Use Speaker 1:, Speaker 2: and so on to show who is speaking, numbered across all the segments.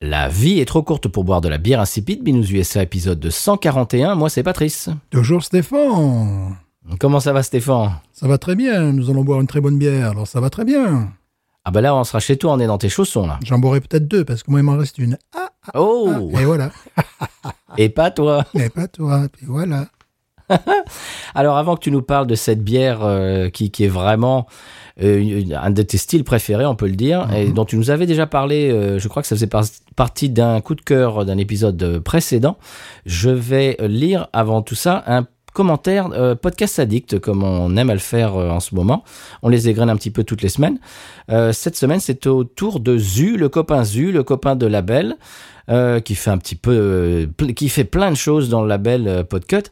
Speaker 1: La vie est trop courte pour boire de la bière insipide. Binous USA épisode de 141. Moi, c'est Patrice.
Speaker 2: Toujours Stéphane.
Speaker 1: Comment ça va, Stéphane?
Speaker 2: Ça va très bien. Nous allons boire une très bonne bière. Alors ça va très bien.
Speaker 1: Ah bah là, on sera chez toi, on est dans tes chaussons là.
Speaker 2: J'en boirai peut-être deux parce que moi il m'en reste une. Ah,
Speaker 1: Oh
Speaker 2: et voilà.
Speaker 1: Et pas toi
Speaker 2: Mais pas toi. Puis voilà.
Speaker 1: Alors avant que tu nous parles de cette bière euh, qui, qui est vraiment un de tes styles préférés, on peut le dire, et dont tu nous avais déjà parlé, euh, je crois que ça faisait par- partie d'un coup de cœur d'un épisode euh, précédent, je vais lire avant tout ça un commentaire euh, podcast addict comme on aime à le faire euh, en ce moment. On les égrène un petit peu toutes les semaines. Euh, cette semaine, c'est au tour de Zu, le copain Zu, le copain de Label, euh, qui fait un petit peu, euh, qui fait plein de choses dans le label euh, Podcut.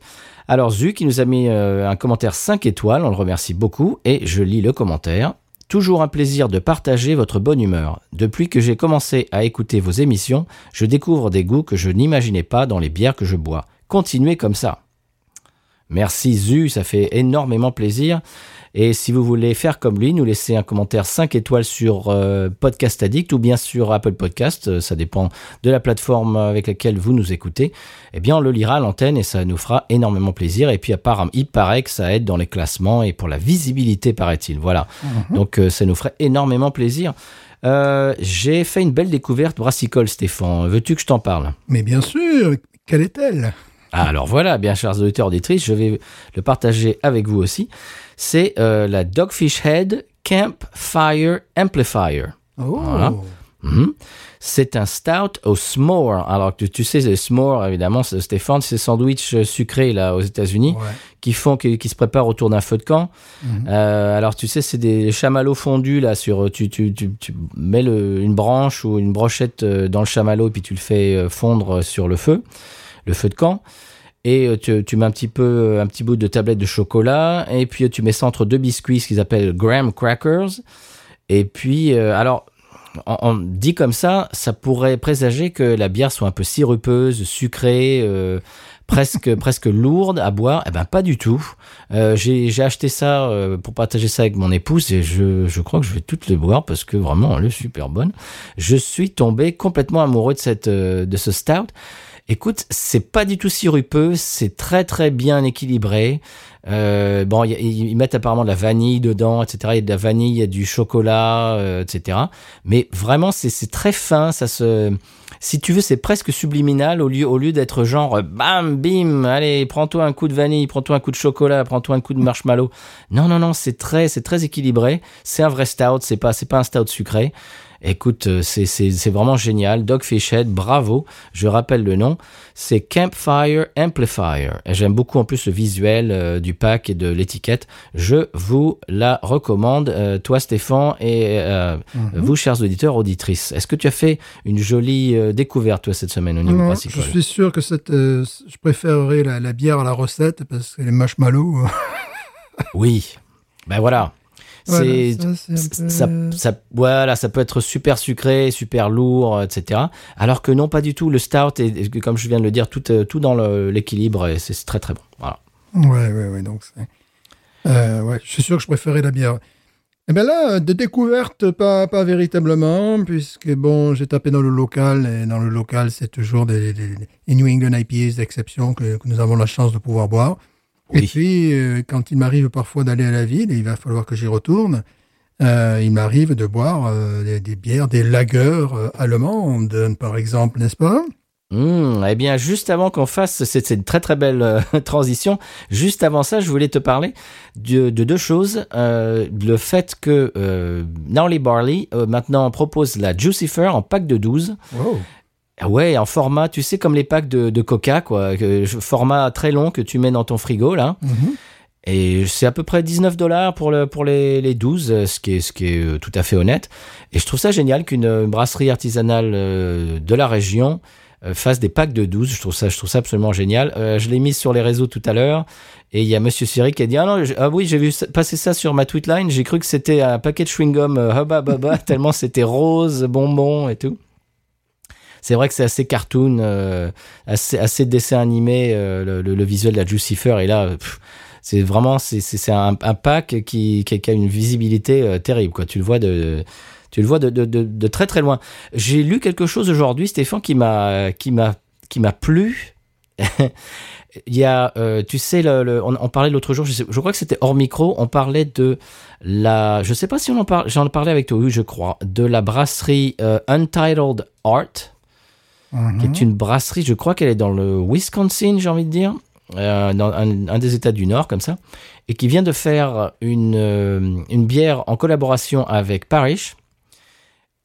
Speaker 1: Alors Zu qui nous a mis euh, un commentaire 5 étoiles, on le remercie beaucoup, et je lis le commentaire. Toujours un plaisir de partager votre bonne humeur. Depuis que j'ai commencé à écouter vos émissions, je découvre des goûts que je n'imaginais pas dans les bières que je bois. Continuez comme ça. Merci Zu, ça fait énormément plaisir. Et si vous voulez faire comme lui, nous laisser un commentaire 5 étoiles sur euh, Podcast Addict ou bien sur Apple Podcast, euh, ça dépend de la plateforme avec laquelle vous nous écoutez, eh bien on le lira à l'antenne et ça nous fera énormément plaisir. Et puis apparemment, il paraît que ça aide dans les classements et pour la visibilité, paraît-il. Voilà. Donc euh, ça nous ferait énormément plaisir. J'ai fait une belle découverte brassicole, Stéphane. Veux-tu que je t'en parle?
Speaker 2: Mais bien sûr. Quelle est-elle?
Speaker 1: Ah, alors voilà, bien chers auditeurs auditrices, je vais le partager avec vous aussi. C'est euh, la Dogfish Head Campfire Amplifier.
Speaker 2: Oh.
Speaker 1: Voilà. Mhm. C'est un stout au s'more. Alors tu, tu sais, le s'more, évidemment, c'est- Stéphane, c'est sandwich euh, sucré là aux États-Unis
Speaker 2: Ouais.
Speaker 1: qui font qui, qui se préparent autour d'un feu de camp. Euh, alors tu sais, c'est des chamallows fondus là sur tu tu tu, tu mets le- une branche ou une brochette euh, dans le chamallow et puis tu le fais fondre sur le feu, le feu de camp. Et euh, tu, mets un petit peu euh, un petit bout de tablette de chocolat et puis euh, tu mets ça entre deux biscuits ce qu'ils appellent graham crackers. Et puis alors on, dit comme ça, ça pourrait présager que la bière soit un peu sirupeuse, sucrée, presque presque lourde à boire. Eh ben pas du tout. J'ai acheté ça pour partager ça avec mon épouse et je, je crois que je vais toutes les boire parce que vraiment elle est super bonne. Je suis tombé complètement amoureux de cette de ce stout. Écoute, c'est pas du tout sirupeux, c'est très très bien équilibré. Euh, bon, ils mettent apparemment de la vanille dedans, etc. Il y a de la vanille, il y a du chocolat, euh, etc. Mais vraiment, c'est c'est très fin. Ça se, si tu veux, c'est presque subliminal au lieu au lieu d'être genre euh, bam bim, allez, prends-toi un coup de vanille, prends-toi un coup de chocolat, prends-toi un coup de marshmallow. Non non non, c'est très c'est très équilibré. C'est un vrai stout, c'est pas c'est pas un stout sucré. Écoute, euh, c'est vraiment génial. Dogfish Head, bravo. Je rappelle le nom. C'est Campfire Amplifier. Et j'aime beaucoup en plus le visuel euh, du pack et de l'étiquette. Je vous la recommande, euh, toi Stéphane et euh, vous chers auditeurs auditrices. Est-ce que tu as fait une jolie découverte toi cette semaine au niveau
Speaker 2: Non, je
Speaker 1: brassicole
Speaker 2: suis sûr que cette, je préférerais la, la bière à la recette parce que les marshmallows. euh,
Speaker 1: Oui. Ben voilà. C'est
Speaker 2: voilà, ça, c'est un
Speaker 1: ça,
Speaker 2: peu-
Speaker 1: ça- voilà, ça peut être super sucré, super lourd, etc. Alors que non, pas du tout. Le stout est, comme je viens de le dire, tout, euh, tout dans l'équilibre et c'est très très bon. Voilà.
Speaker 2: Ouais, ouais, ouais. Donc. Euh, ouais, je suis sûr que je préférais la bière. Et bien là, de découverte, pas, pas véritablement, puisque bon, j'ai tapé dans le local, et dans le local, c'est toujours des, des- des New England IPAs d'exception que, que nous avons la chance de pouvoir boire. Et puis, euh, quand il m'arrive parfois d'aller à la ville, et il va falloir que j'y retourne, euh, il m'arrive de boire euh, des, des bières, des lagers allemandes, par exemple, n'est-ce pas?
Speaker 1: Mmh, eh bien, juste avant qu'on fasse, c'est une très très belle euh, transition. Juste avant ça, je voulais te parler de, de deux choses. Euh, le fait que euh, Gnarly Barley euh, maintenant propose la Juicifer en pack de 12.
Speaker 2: Wow.
Speaker 1: Ah Ouais, en format, tu sais, comme les packs de, de Coca, quoi. que- format très long que tu mets dans ton frigo, là.
Speaker 2: Mhm.
Speaker 1: Et c'est à peu près 19 dollars pour, le, pour les, les 12, euh, ce qui, est, ce qui est euh, tout à fait honnête. Et je trouve ça génial qu'une euh, brasserie artisanale euh, de la région fasse des packs de 12. Je trouve ça, je trouve ça absolument génial. Euh, je l'ai mis sur les réseaux tout à l'heure. Et il y a Monsieur Siri qui a dit ah non ah oui j'ai vu passer ça sur ma tweetline j'ai cru que c'était un paquet de chewing gum euh, hubba baba tellement c'était rose bonbon et tout c'est vrai que c'est assez cartoon euh, assez dessin animé euh, le, visuel de la Jucifer. Et là c'est vraiment c'est un, pack qui, qui, a une visibilité euh, terrible quoi. Tu le vois de tu le vois de, de, très très loin. J'ai lu quelque chose aujourd'hui Stéphane qui m'a qui m'a qui m'a plu. Il y a, tu sais, le, on, parlait l'autre jour, je, crois que c'était hors micro, on parlait de la, je sais pas si on en parle, j'en parlais avec toi, je crois, de la brasserie Untitled Art, qui est une brasserie, je crois qu'elle est dans le Wisconsin, j'ai envie de dire, euh, dans un, des États du Nord, comme ça, et qui vient de faire une, euh, une bière en collaboration avec Parrish.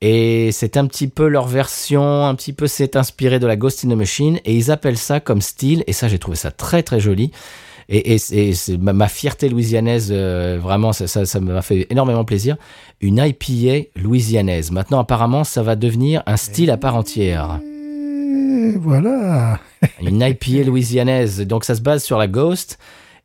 Speaker 1: Et c'est un petit peu leur version, un petit peu c'est inspiré de la Ghost in the Machine, et ils appellent ça comme style, et ça j'ai trouvé ça très très joli. Et, c'est ma, ma, fierté louisianaise, euh, vraiment, ça, ça, ça m'a fait énormément plaisir. Une IPA louisianaise. Maintenant, apparemment, ça va devenir un style à part entière.
Speaker 2: Et voilà.
Speaker 1: Une IPA louisianaise. Donc, ça se base sur la Ghost.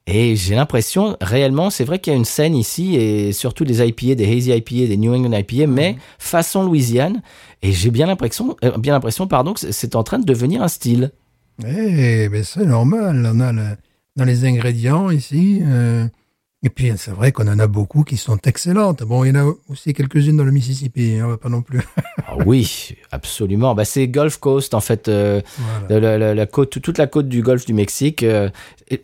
Speaker 1: Et j'ai l'impression, réellement, c'est vrai qu'il y a une scène ici, et surtout des IPA, des Hazy IPA, des New England IPA, mais mmh. façon Louisiane. Et j'ai bien l'impression, euh, bien l'impression, pardon, que c'est en train de devenir un style.
Speaker 2: Eh, ben c'est normal. On a le, dans les ingrédients ici. Euh, et puis, c'est vrai qu'on en a beaucoup qui sont excellentes. Bon, il y en a aussi quelques-unes dans le Mississippi, hein, pas non plus.
Speaker 1: ah oui, absolument. Bah, c'est Gulf Coast, en fait, euh, voilà. la, la, la, côte, toute la côte du Golfe du Mexique. Euh,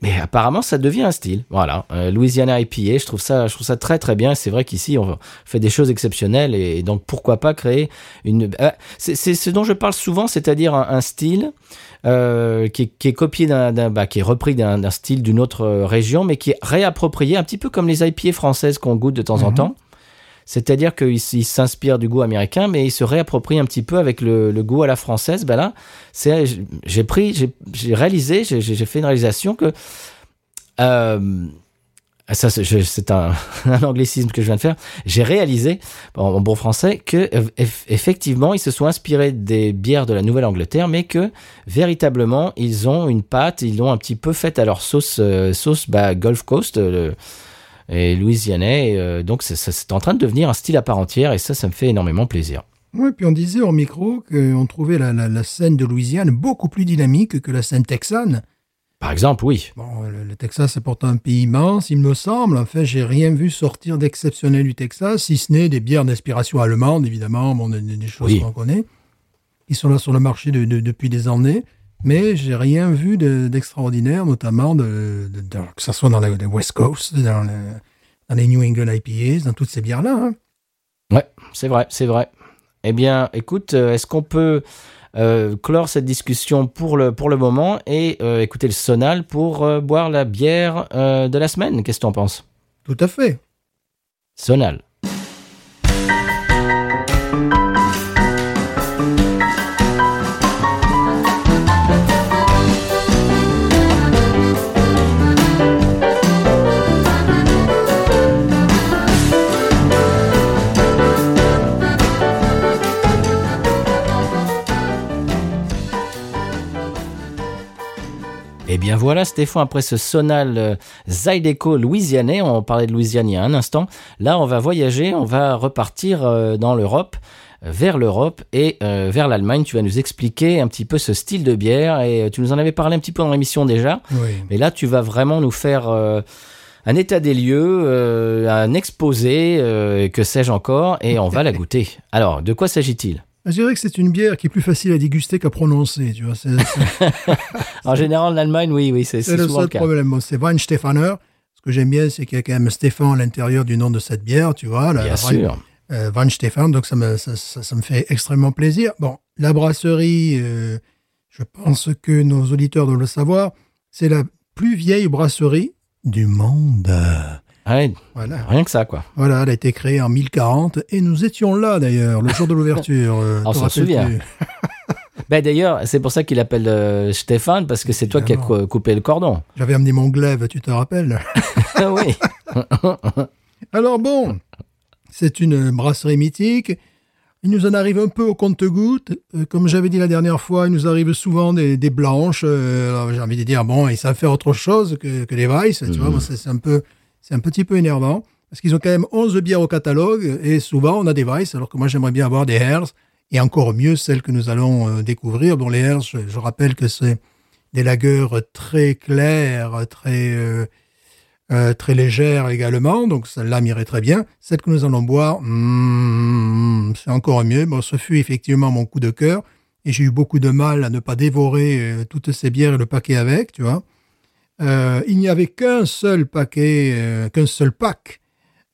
Speaker 1: mais apparemment, ça devient un style. Voilà, euh, Louisiana IPA, je trouve ça, je trouve ça très très bien. C'est vrai qu'ici, on fait des choses exceptionnelles et, et donc pourquoi pas créer une. Ah, c'est ce dont je parle souvent, c'est-à-dire un, un, style. Euh, qui, est, qui, est, copié d'un, bah, qui est repris d'un, style d'une autre région, mais qui est réapproprié, un petit peu comme les IPA françaises qu'on goûte de temps mm -hmm. en temps. C'est-à-dire qu'ils s'inspirent du goût américain, mais ils se réapproprient un petit peu avec le, le goût à la française. Ben là, c'est, j'ai pris, j'ai réalisé, j'ai fait une réalisation que euh, ça c'est un, anglicisme que je viens de faire, j'ai réalisé en bon français que effectivement ils se sont inspirés des bières de la Nouvelle-Angleterre, mais que véritablement ils ont une pâte, ils l'ont un petit peu faite à leur sauce euh, sauce bah, Gulf Coast euh, et louisianais, euh, donc c'est en train de devenir un style à part entière et ça ça me fait énormément plaisir.
Speaker 2: Oui, puis on disait au micro qu'on trouvait la, la, la scène de Louisiane beaucoup plus dynamique que la scène texane.
Speaker 1: Par exemple, oui.
Speaker 2: Bon, le, le Texas est pourtant un pays immense, il me semble. Enfin, j'ai rien vu sortir d'exceptionnel du Texas, si ce n'est des bières d'inspiration allemande, évidemment, bon, des, des choses oui. qu'on connaît, qui sont là sur le marché de, de, depuis des années. Mais j'ai rien vu d'extraordinaire, de, notamment de, que ce soit dans la, West Coast, dans, le, dans, les New England IPAs, dans toutes ces bières-là. Hein.
Speaker 1: Ouais, c'est vrai, c'est vrai. Eh bien, écoute, euh, est-ce qu'on peut euh, clore cette discussion pour le, pour le moment et euh, écouter le sonal pour euh, boire la bière euh, de la semaine. Qu'est-ce que tu en penses?
Speaker 2: Tout à fait.
Speaker 1: Sonal. Bien voilà, Stéphane, après ce sonal euh, Zydeco louisianais, on parlait de Louisiane il y a un instant, là on va voyager, on va repartir euh, dans l'Europe, vers l'Europe et euh, vers l'Allemagne. Tu vas nous expliquer un petit peu ce style de bière et tu nous en avais parlé un petit peu dans l'émission déjà,
Speaker 2: oui.
Speaker 1: mais là tu vas vraiment nous faire un état des lieux, euh, un exposé, euh, que sais-je encore, et on va la goûter. Alors, de quoi s'agit-il?
Speaker 2: Je dirais que c'est une bière qui est plus facile à déguster qu'à prononcer, tu vois. C est, c est...
Speaker 1: en général, en Allemagne, oui, oui, c'est
Speaker 2: le seul
Speaker 1: le
Speaker 2: problème. C'est Weinstefaner. Ce que j'aime bien, c'est qu'il y a quand même Stéphane à l'intérieur du nom de cette bière, tu vois.
Speaker 1: Bien sûr.
Speaker 2: Euh, Weinstefan, donc ça me, ça, ça, ça, me fait extrêmement plaisir. Bon, la brasserie, euh, je pense que nos auditeurs doivent le savoir, c'est la plus vieille brasserie du monde.
Speaker 1: Ouais, voilà. Rien que ça, quoi.
Speaker 2: Voilà, elle a été créée en 1040 et nous étions là d'ailleurs, le jour de l'ouverture.
Speaker 1: Euh, On s'en souvient. ben, d'ailleurs, c'est pour ça qu'il appelle euh, Stéphane, parce que c'est toi qui as coupé le cordon.
Speaker 2: J'avais amené mon glaive, tu te rappelles
Speaker 1: Oui.
Speaker 2: Alors bon, c'est une brasserie mythique. Il nous en arrive un peu au compte-gouttes. Euh, comme j'avais dit la dernière fois, il nous arrive souvent des, des blanches. Euh, j'ai envie de dire, bon, ils savent faire autre chose que, que les Weiss. Tu vois, c'est c'est un peu, c'est un petit peu énervant. Parce qu'ils ont quand même 11 bières au catalogue. Et souvent, on a des Weiss, alors que moi, j'aimerais bien avoir des Hers. Et encore mieux, celles que nous allons euh, découvrir. Dont les Hers, je, rappelle que c'est des lagueurs très claires, très, euh, euh, très légères également. Donc celle-là m'irait très bien. Celle que nous allons boire, hmm, c'est encore mieux. Bon, ce fut effectivement mon coup de cœur. Et j'ai eu beaucoup de mal à ne pas dévorer toutes ces bières et le paquet avec, tu vois. Euh, il n'y avait qu'un seul paquet, euh, qu'un seul pack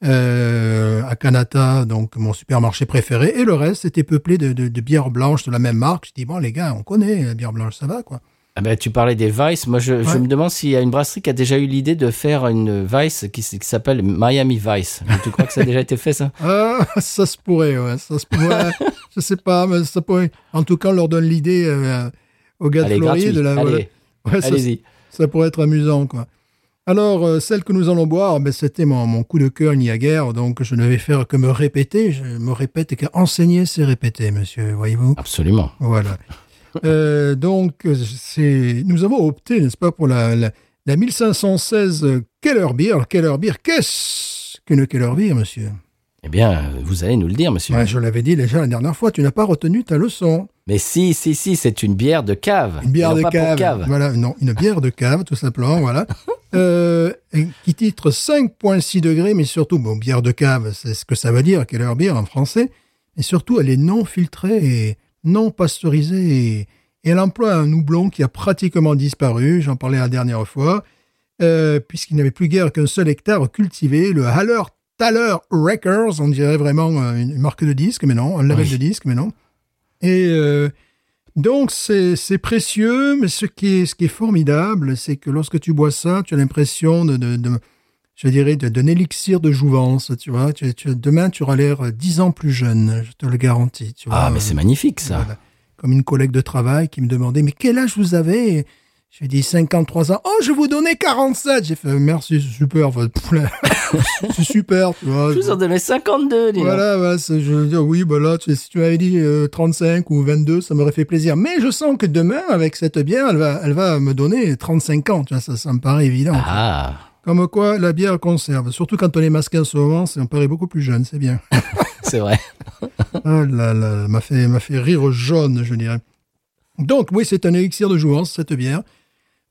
Speaker 2: euh, à Kanata, donc mon supermarché préféré, et le reste était peuplé de, de, de bières blanches de la même marque. Je dis bon les gars, on connaît la bière blanche, ça va quoi.
Speaker 1: Ah ben, tu parlais des Vice. Moi, je, me demande s'il y a une brasserie qui a déjà eu l'idée de faire une Vice qui, s'appelle Miami Vice. tu crois que ça a déjà été fait, ça?
Speaker 2: Ah, ça se pourrait, ouais, ça se pourrait. je sais pas, mais ça pourrait. En tout cas, on leur donne l'idée euh, aux gars de Floride. voilà.
Speaker 1: Allez,
Speaker 2: Ouais,
Speaker 1: allez-y.
Speaker 2: Ça pourrait être amusant, quoi. Alors, euh, celle que nous allons boire, ben, c'était mon, mon coup de cœur, il n'y a guère, donc je ne vais faire que me répéter. Je me répète et qu'enseigner, c'est répéter, monsieur, voyez-vous.
Speaker 1: Absolument.
Speaker 2: Voilà. Euh, donc, c'est, nous avons opté, n'est-ce pas, pour la, la, la 1516 Keller Beer. Keller Beer, qu'est-ce qu'une Keller Beer, monsieur?
Speaker 1: Eh bien, vous allez nous le dire, monsieur.
Speaker 2: Ouais, Je l'avais dit déjà la dernière fois, tu n'as pas retenu ta leçon.
Speaker 1: Mais si, si, si, c'est une bière de cave.
Speaker 2: Une bière de
Speaker 1: pas pour
Speaker 2: cave. Voilà, non, une bière de cave, tout simplement, voilà. Euh, qui titre 5,6 degrés, mais surtout, bon, bière de cave, c'est ce que ça veut dire, quelle heure bière en français. Et surtout, elle est non filtrée et non pasteurisée. Et, et elle emploie un houblon qui a pratiquement disparu, j'en parlais la dernière fois, euh, puisqu'il n'y avait plus guère qu'un seul hectare cultivé, le Haller Thaler Records, on dirait vraiment euh, une marque de disque, mais non, un label
Speaker 1: Oui.
Speaker 2: de disque, mais non. Et euh, donc, c'est c'est précieux, mais ce qui est, ce qui est formidable, c'est que lorsque tu bois ça, tu as l'impression de, de, de- je dirais, de- d'un élixir de jouvence, tu vois. Tu, tu- demain, tu auras l'air dix ans plus jeune, je te le garantis, tu vois.
Speaker 1: Ah, mais c'est magnifique, ça.
Speaker 2: Voilà. Comme une collègue de travail qui me demandait, mais quel âge vous avez? J'ai dit 53 ans. Oh, je vous donnais 47. J'ai fait, merci, c'est super. Enfin, c'est super, tu vois.
Speaker 1: Je vous en donnais 52, dis.
Speaker 2: Voilà, je veux dire, oui, bah là, tu- si tu m'avais dit euh, 35 ou 22, ça m'aurait fait plaisir. Mais je sens que demain, avec cette bière, elle va, elle va me donner 35 ans. Tu vois, ça, ça me paraît évident.
Speaker 1: Ah,
Speaker 2: Comme quoi, la bière conserve. Surtout quand on est masqué en ce moment, on paraît beaucoup plus jeune, c'est bien.
Speaker 1: c'est vrai.
Speaker 2: Ah là là, m'a fait, m'a fait rire jaune, je dirais. Donc, oui, c'est un élixir de jouance, cette bière.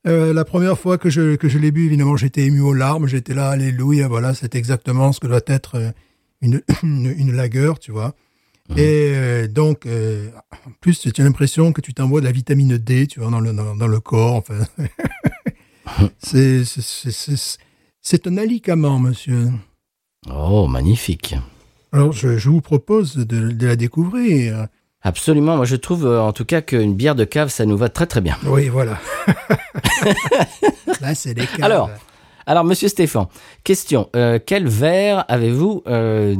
Speaker 2: Euh, la première fois que je, que je l'ai bu, évidemment, j'étais ému aux larmes. J'étais là, alléluia, voilà, c'est exactement ce que doit être euh, une, une, une lagueur, tu vois. Et euh, donc, euh, en plus, tu as l'impression que tu t'envoies de la vitamine D, tu vois, dans le, dans, dans le corps. Enfin, c'est, un alicament, monsieur.
Speaker 1: Oh, magnifique.
Speaker 2: Alors, je, je vous propose de, de la découvrir.
Speaker 1: Absolument. Moi, je trouve, euh, en tout cas, qu'une bière de cave, ça nous va très, très bien.
Speaker 2: Oui, voilà. Là, c'est des caves.
Speaker 1: Alors, Alors, monsieur Stéphane, question. Euh, quel verre avez-vous euh,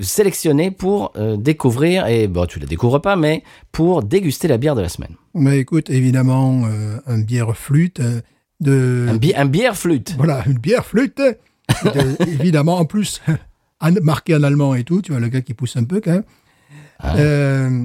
Speaker 1: sélectionné pour euh, découvrir, et bon, tu la découvres pas, mais pour déguster la bière de la semaine?
Speaker 2: Mais écoute, évidemment, un bière flûte de...
Speaker 1: un, bi- un bière flûte?
Speaker 2: Voilà, une bière flûte. de- évidemment, en plus, marqué en allemand et tout, tu vois, le gars qui pousse un peu quand même.
Speaker 1: Ah.
Speaker 2: Euh,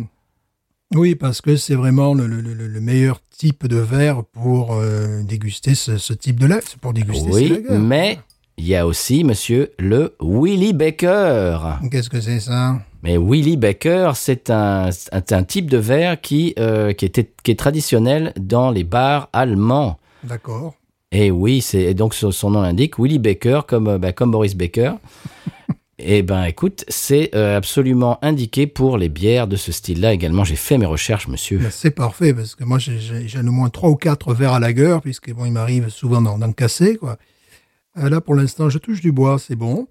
Speaker 2: oui, parce que c'est vraiment le, le- le- le meilleur type de verre pour euh, déguster ce, ce type de lait. Pour déguster
Speaker 1: Oui, mais il y a aussi, monsieur, le Willy Baker.
Speaker 2: Qu'est-ce que c'est ça?
Speaker 1: Mais Willy Baker, c'est un, un, type de verre qui, euh, qui, était, qui est traditionnel dans les bars allemands.
Speaker 2: D'accord.
Speaker 1: Et oui, c'est donc son, nom l'indique, Willy Baker, comme, bah, comme Boris Baker. Et ben écoute, c'est euh, absolument indiqué pour les bières de ce style-là également. J'ai fait mes recherches, monsieur.
Speaker 2: Ben, c'est parfait, parce que moi, j'ai- au moins trois ou quatre verres à lagueur, puisque bon, il m'arrive souvent d'en casser, quoi. Euh, là, pour l'instant, je touche du bois, c'est bon.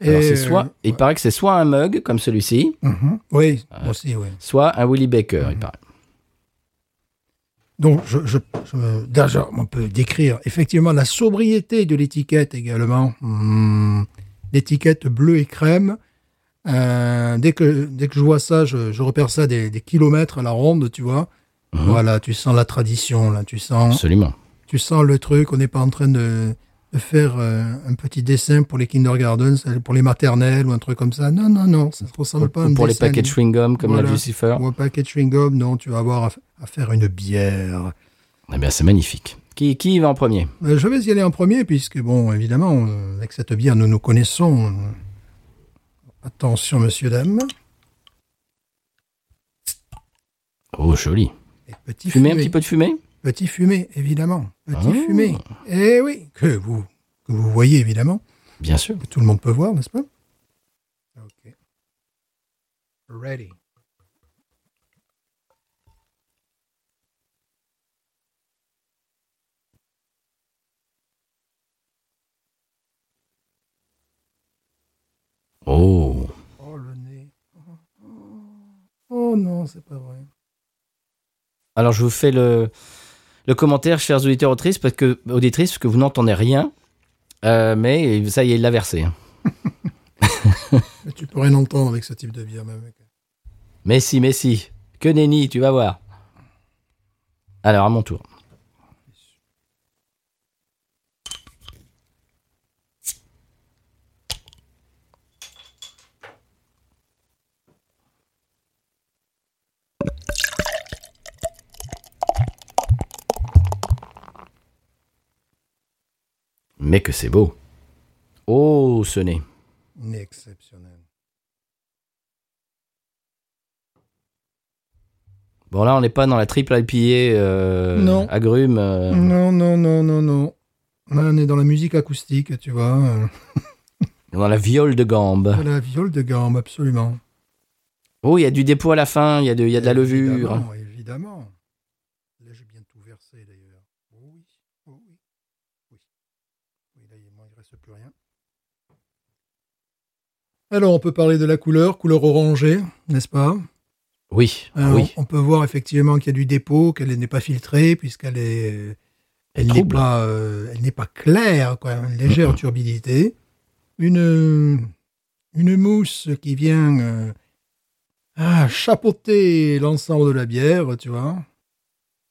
Speaker 1: Alors
Speaker 2: Et,
Speaker 1: c'est soit,
Speaker 2: euh,
Speaker 1: il paraît que c'est soit un mug comme celui-ci,
Speaker 2: mhm. Oui, moi aussi, oui.
Speaker 1: soit un Willy Baker, il paraît.
Speaker 2: Donc, je, je, je- déjà, on peut décrire effectivement la sobriété de l'étiquette également. Hmm, L'étiquette bleue et crème. Euh, dès, que, dès que je vois ça, je, je repère ça des, des kilomètres à la ronde, tu vois.
Speaker 1: Mhm.
Speaker 2: Voilà, tu sens la tradition, là. Tu sens,
Speaker 1: Absolument.
Speaker 2: tu sens le truc. On n'est pas en train de, de faire euh, un petit dessin pour les kindergarten, ça, pour les maternelles ou un truc comme ça. Non, non, non, ça ne ressemble pas à un
Speaker 1: Pour les
Speaker 2: dessin
Speaker 1: paquets de chewing-gum comme
Speaker 2: Voilà.
Speaker 1: la Lucifer.
Speaker 2: Ou un paquet de chewing-gum, non, tu vas avoir à faire une bière.
Speaker 1: Eh bien, c'est magnifique. Qui, qui va en premier?
Speaker 2: Euh, je vais y aller en premier, puisque, bon, évidemment, euh, avec cette bière, nous nous connaissons. Attention, monsieur, dame.
Speaker 1: Oh, joli.
Speaker 2: Et petit
Speaker 1: Fumer un
Speaker 2: fumé.
Speaker 1: petit peu de fumée?
Speaker 2: Petit fumé, évidemment. Petit
Speaker 1: Ah.
Speaker 2: fumé. Eh oui, que vous, que vous voyez, évidemment.
Speaker 1: Bien sûr.
Speaker 2: que tout le monde peut voir, n'est-ce pas? Ok. Ready.
Speaker 1: Oh.
Speaker 2: Oh, le nez. Oh non, c'est pas vrai.
Speaker 1: Alors, je vous fais le, le commentaire, chers auditeurs auditrices, parce que, auditrices, parce que vous n'entendez rien. Euh, mais ça y est, il l'a versé. hein.
Speaker 2: Mais tu peux rien entendre avec ce type de bière, même.
Speaker 1: Mais si, mais si. Que nenni, tu vas voir. Alors, à mon tour. Mais que c'est beau. Oh, ce nez.
Speaker 2: Exceptionnel.
Speaker 1: Bon, là, on n'est pas dans la triple IPA euh,
Speaker 2: Non.
Speaker 1: agrumes. euh,
Speaker 2: Non, non, non, non, non. Là, on est dans la musique acoustique, tu vois.
Speaker 1: dans la viole de gambe.
Speaker 2: La viole de gamme, absolument.
Speaker 1: Oh, il y a du dépôt à la fin, il y a de, il y a de la levure.
Speaker 2: Évidemment, évidemment. Là, j'ai bien tout versé, d'ailleurs. Oh oui, oh oui. Oui. Oui, là, il ne reste plus rien. Alors, on peut parler de la couleur, couleur orangée, n'est-ce pas?
Speaker 1: Oui,
Speaker 2: Alors,
Speaker 1: oui.
Speaker 2: On peut voir effectivement qu'il y a du dépôt, qu'elle n'est pas filtrée, puisqu'elle est... Elle n'est pas, euh, elle n'est pas claire, quoi, une légère turbidité. Une, une mousse qui vient euh, ah, chapeauter l'ensemble de la bière, tu vois.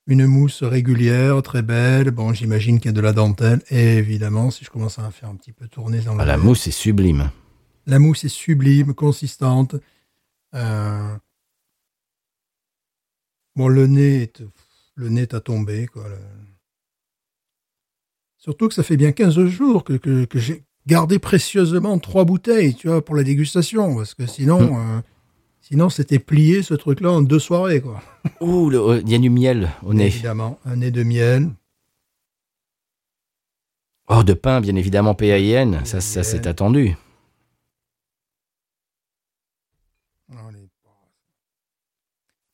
Speaker 2: Une mousse régulière, très belle. Bon, j'imagine qu'il y a de la dentelle. Et évidemment, si je commence à faire un petit peu tourner dans
Speaker 1: Ah, la mousse est sublime.
Speaker 2: La mousse est sublime, consistante. Euh, Bon, le nez, est... le nez est à tomber, quoi. le- Surtout que ça fait bien 15 jours que, que, que j'ai gardé précieusement trois bouteilles, tu vois, pour la dégustation, parce que sinon, euh, sinon c'était plié ce truc-là en deux soirées, quoi.
Speaker 1: Ouh, oh, il y a du miel au nez.
Speaker 2: Évidemment, un nez de miel.
Speaker 1: Oh, de pain, bien évidemment, PAIN. Ça, ça c'est attendu.
Speaker 2: Oh, les-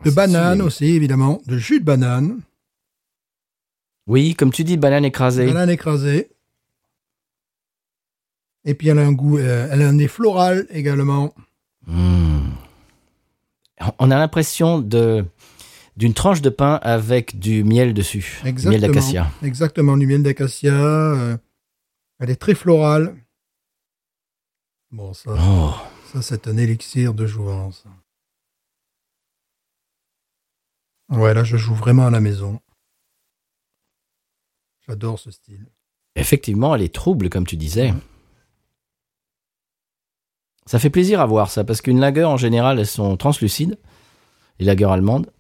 Speaker 2: De banane aussi, évidemment, de jus de banane,
Speaker 1: Oui, comme tu dis, banane écrasée.
Speaker 2: banane écrasée. Et puis elle a un goût, euh, elle a un nez floral également.
Speaker 1: Hmm. On a l'impression de d'une tranche de pain avec du miel dessus. Miel
Speaker 2: Exactement.
Speaker 1: d'acacia.
Speaker 2: Exactement, du miel d'acacia. euh, elle est très florale. Bon, ça,
Speaker 1: Oh,
Speaker 2: ça c'est un élixir de jouvence. Ouais, là, je joue vraiment à la maison. J'adore ce style.
Speaker 1: effectivement, elle est trouble, comme tu disais. Ça fait plaisir à voir ça, parce qu'une lager, en général, elles sont translucides. Les lagers allemandes.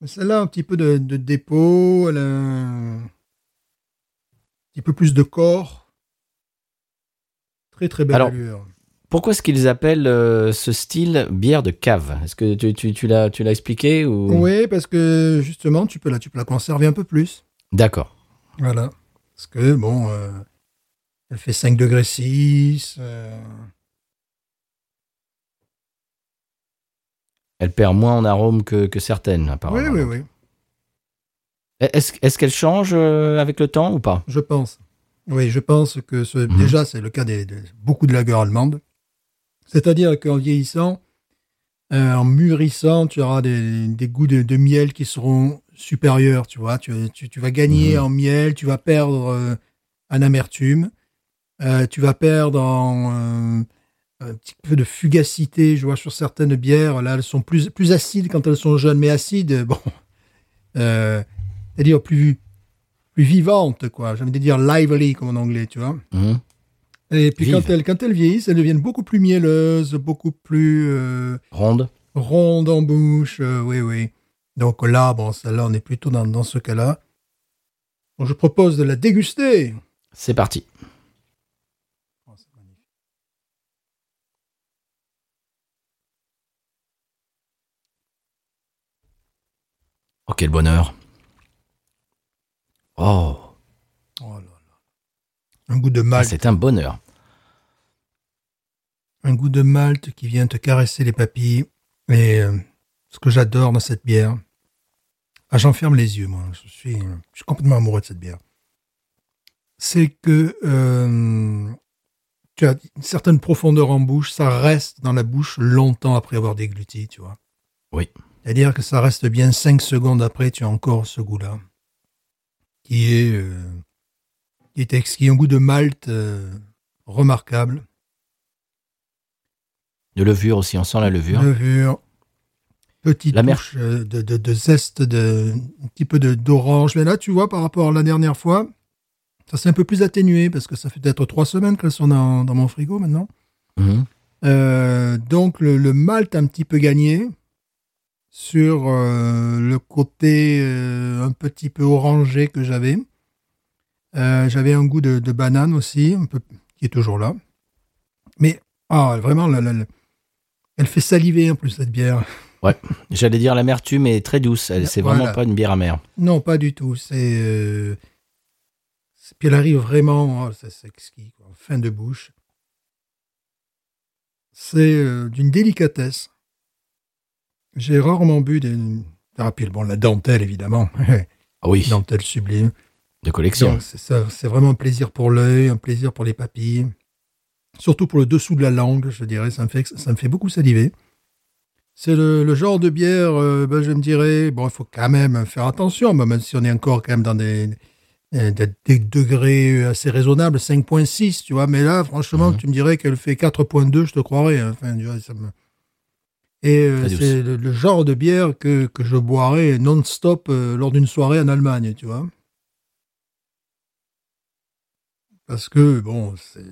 Speaker 2: Mais Celle-là, un petit peu de, de dépôt, elle a un petit peu plus de corps. Très très belle
Speaker 1: Alors,
Speaker 2: allure.
Speaker 1: Pourquoi est-ce qu'ils appellent euh, ce style bière de cave? Est-ce que tu, tu, tu l'as tu l'as expliqué ou...
Speaker 2: Oui, parce que justement, tu peux la, tu peux la conserver un peu plus.
Speaker 1: D'accord.
Speaker 2: Voilà. Parce que, bon, euh, elle fait 5 degrés 6. euh,
Speaker 1: Elle perd moins en arôme que, que certaines,
Speaker 2: Oui,
Speaker 1: apparemment.
Speaker 2: oui, oui,
Speaker 1: Est-ce est-ce qu'elle change avec le temps ou pas?
Speaker 2: Je pense. Oui, je pense que ce,
Speaker 1: Mhm.
Speaker 2: déjà, c'est le cas des, de beaucoup de lagers allemandes. C'est-à-dire qu'en vieillissant, euh, en mûrissant, tu auras des, des goûts de, de miel qui seront supérieurs, tu vois. Tu, tu, tu vas gagner
Speaker 1: Mhm.
Speaker 2: en miel, tu vas perdre euh, en amertume, euh, tu vas perdre en un petit peu de fugacité. Je vois sur certaines bières, là, elles sont plus, plus acides quand elles sont jeunes, mais acides, bon, c'est-à-dire plus, plus vivante, quoi. J'ai envie de dire lively, comme en anglais, tu vois.
Speaker 1: Mhm.
Speaker 2: Et puis quand elles, quand elles vieillissent, elles deviennent beaucoup plus mielleuses, beaucoup plus euh,
Speaker 1: Ronde.
Speaker 2: rondes en bouche. euh, oui, oui. Donc là, bon, celle-là, on est plutôt dans, dans ce cas-là. Bon, je propose de la déguster.
Speaker 1: C'est parti. Oh, quel bonheur. Oh,
Speaker 2: Oh là là. Un goût de
Speaker 1: ah,
Speaker 2: malt.
Speaker 1: c'est un bonheur.
Speaker 2: Un goût de malt qui vient te caresser les papilles. Et euh, ce que j'adore dans cette bière, ah, j'en ferme les yeux, moi. Je suis, je suis complètement amoureux de cette bière. C'est que euh, tu as une certaine profondeur en bouche, ça reste dans la bouche longtemps après avoir dégluti, tu vois.
Speaker 1: Oui.
Speaker 2: C'est-à-dire que ça reste bien 5 secondes après, tu as encore ce goût-là, qui est, euh, qui est exquis, un goût de malt remarquable.
Speaker 1: De levure aussi, on sent la levure.
Speaker 2: levure, petite
Speaker 1: La
Speaker 2: touche euh, de, de, de zeste, de, un petit peu d'orange. Mais là, tu vois, par rapport à la dernière fois, ça s'est un peu plus atténué parce que ça fait peut-être trois semaines qu'elles sont dans, dans mon frigo maintenant.
Speaker 1: Mhm.
Speaker 2: Euh, donc, le, le malt a un petit peu gagné sur euh, le côté euh, un petit peu orangé que j'avais. J'avais un goût de, de banane aussi, un peu, qui est toujours là. Mais ah, vraiment, la- la- la- elle fait saliver en plus cette bière.
Speaker 1: J'allais dire l'amertume est très douce. Elle- C'est vraiment pas une bière amère.
Speaker 2: Non, pas du tout. C'est. euh, Puis elle arrive vraiment. oh, c'est exquis, quoi, fin de bouche. C'est euh, d'une délicatesse. J'ai rarement bu des. Ah, puis bon, la dentelle, évidemment.
Speaker 1: Ah oui,
Speaker 2: dentelle sublime.
Speaker 1: de collection.
Speaker 2: Donc, C'est ça, c'est vraiment un plaisir pour l'œil, un plaisir pour les papilles. Surtout pour le dessous de la langue, je dirais. Ça me fait, ça me fait beaucoup saliver. C'est le, le genre de bière, euh, ben, je me dirais, bon, il faut quand même faire attention, même si on est encore quand même dans des, des, des degrés assez raisonnables, 5.6, tu vois. Mais là, franchement,
Speaker 1: Mhm.
Speaker 2: tu me dirais qu'elle fait 4.2, je te croirais. hein. Enfin, tu vois, ça me... Et euh, c'est le, le genre de bière que, que je boirais non-stop euh, lors d'une soirée en Allemagne, tu vois. Parce que, bon, c'est.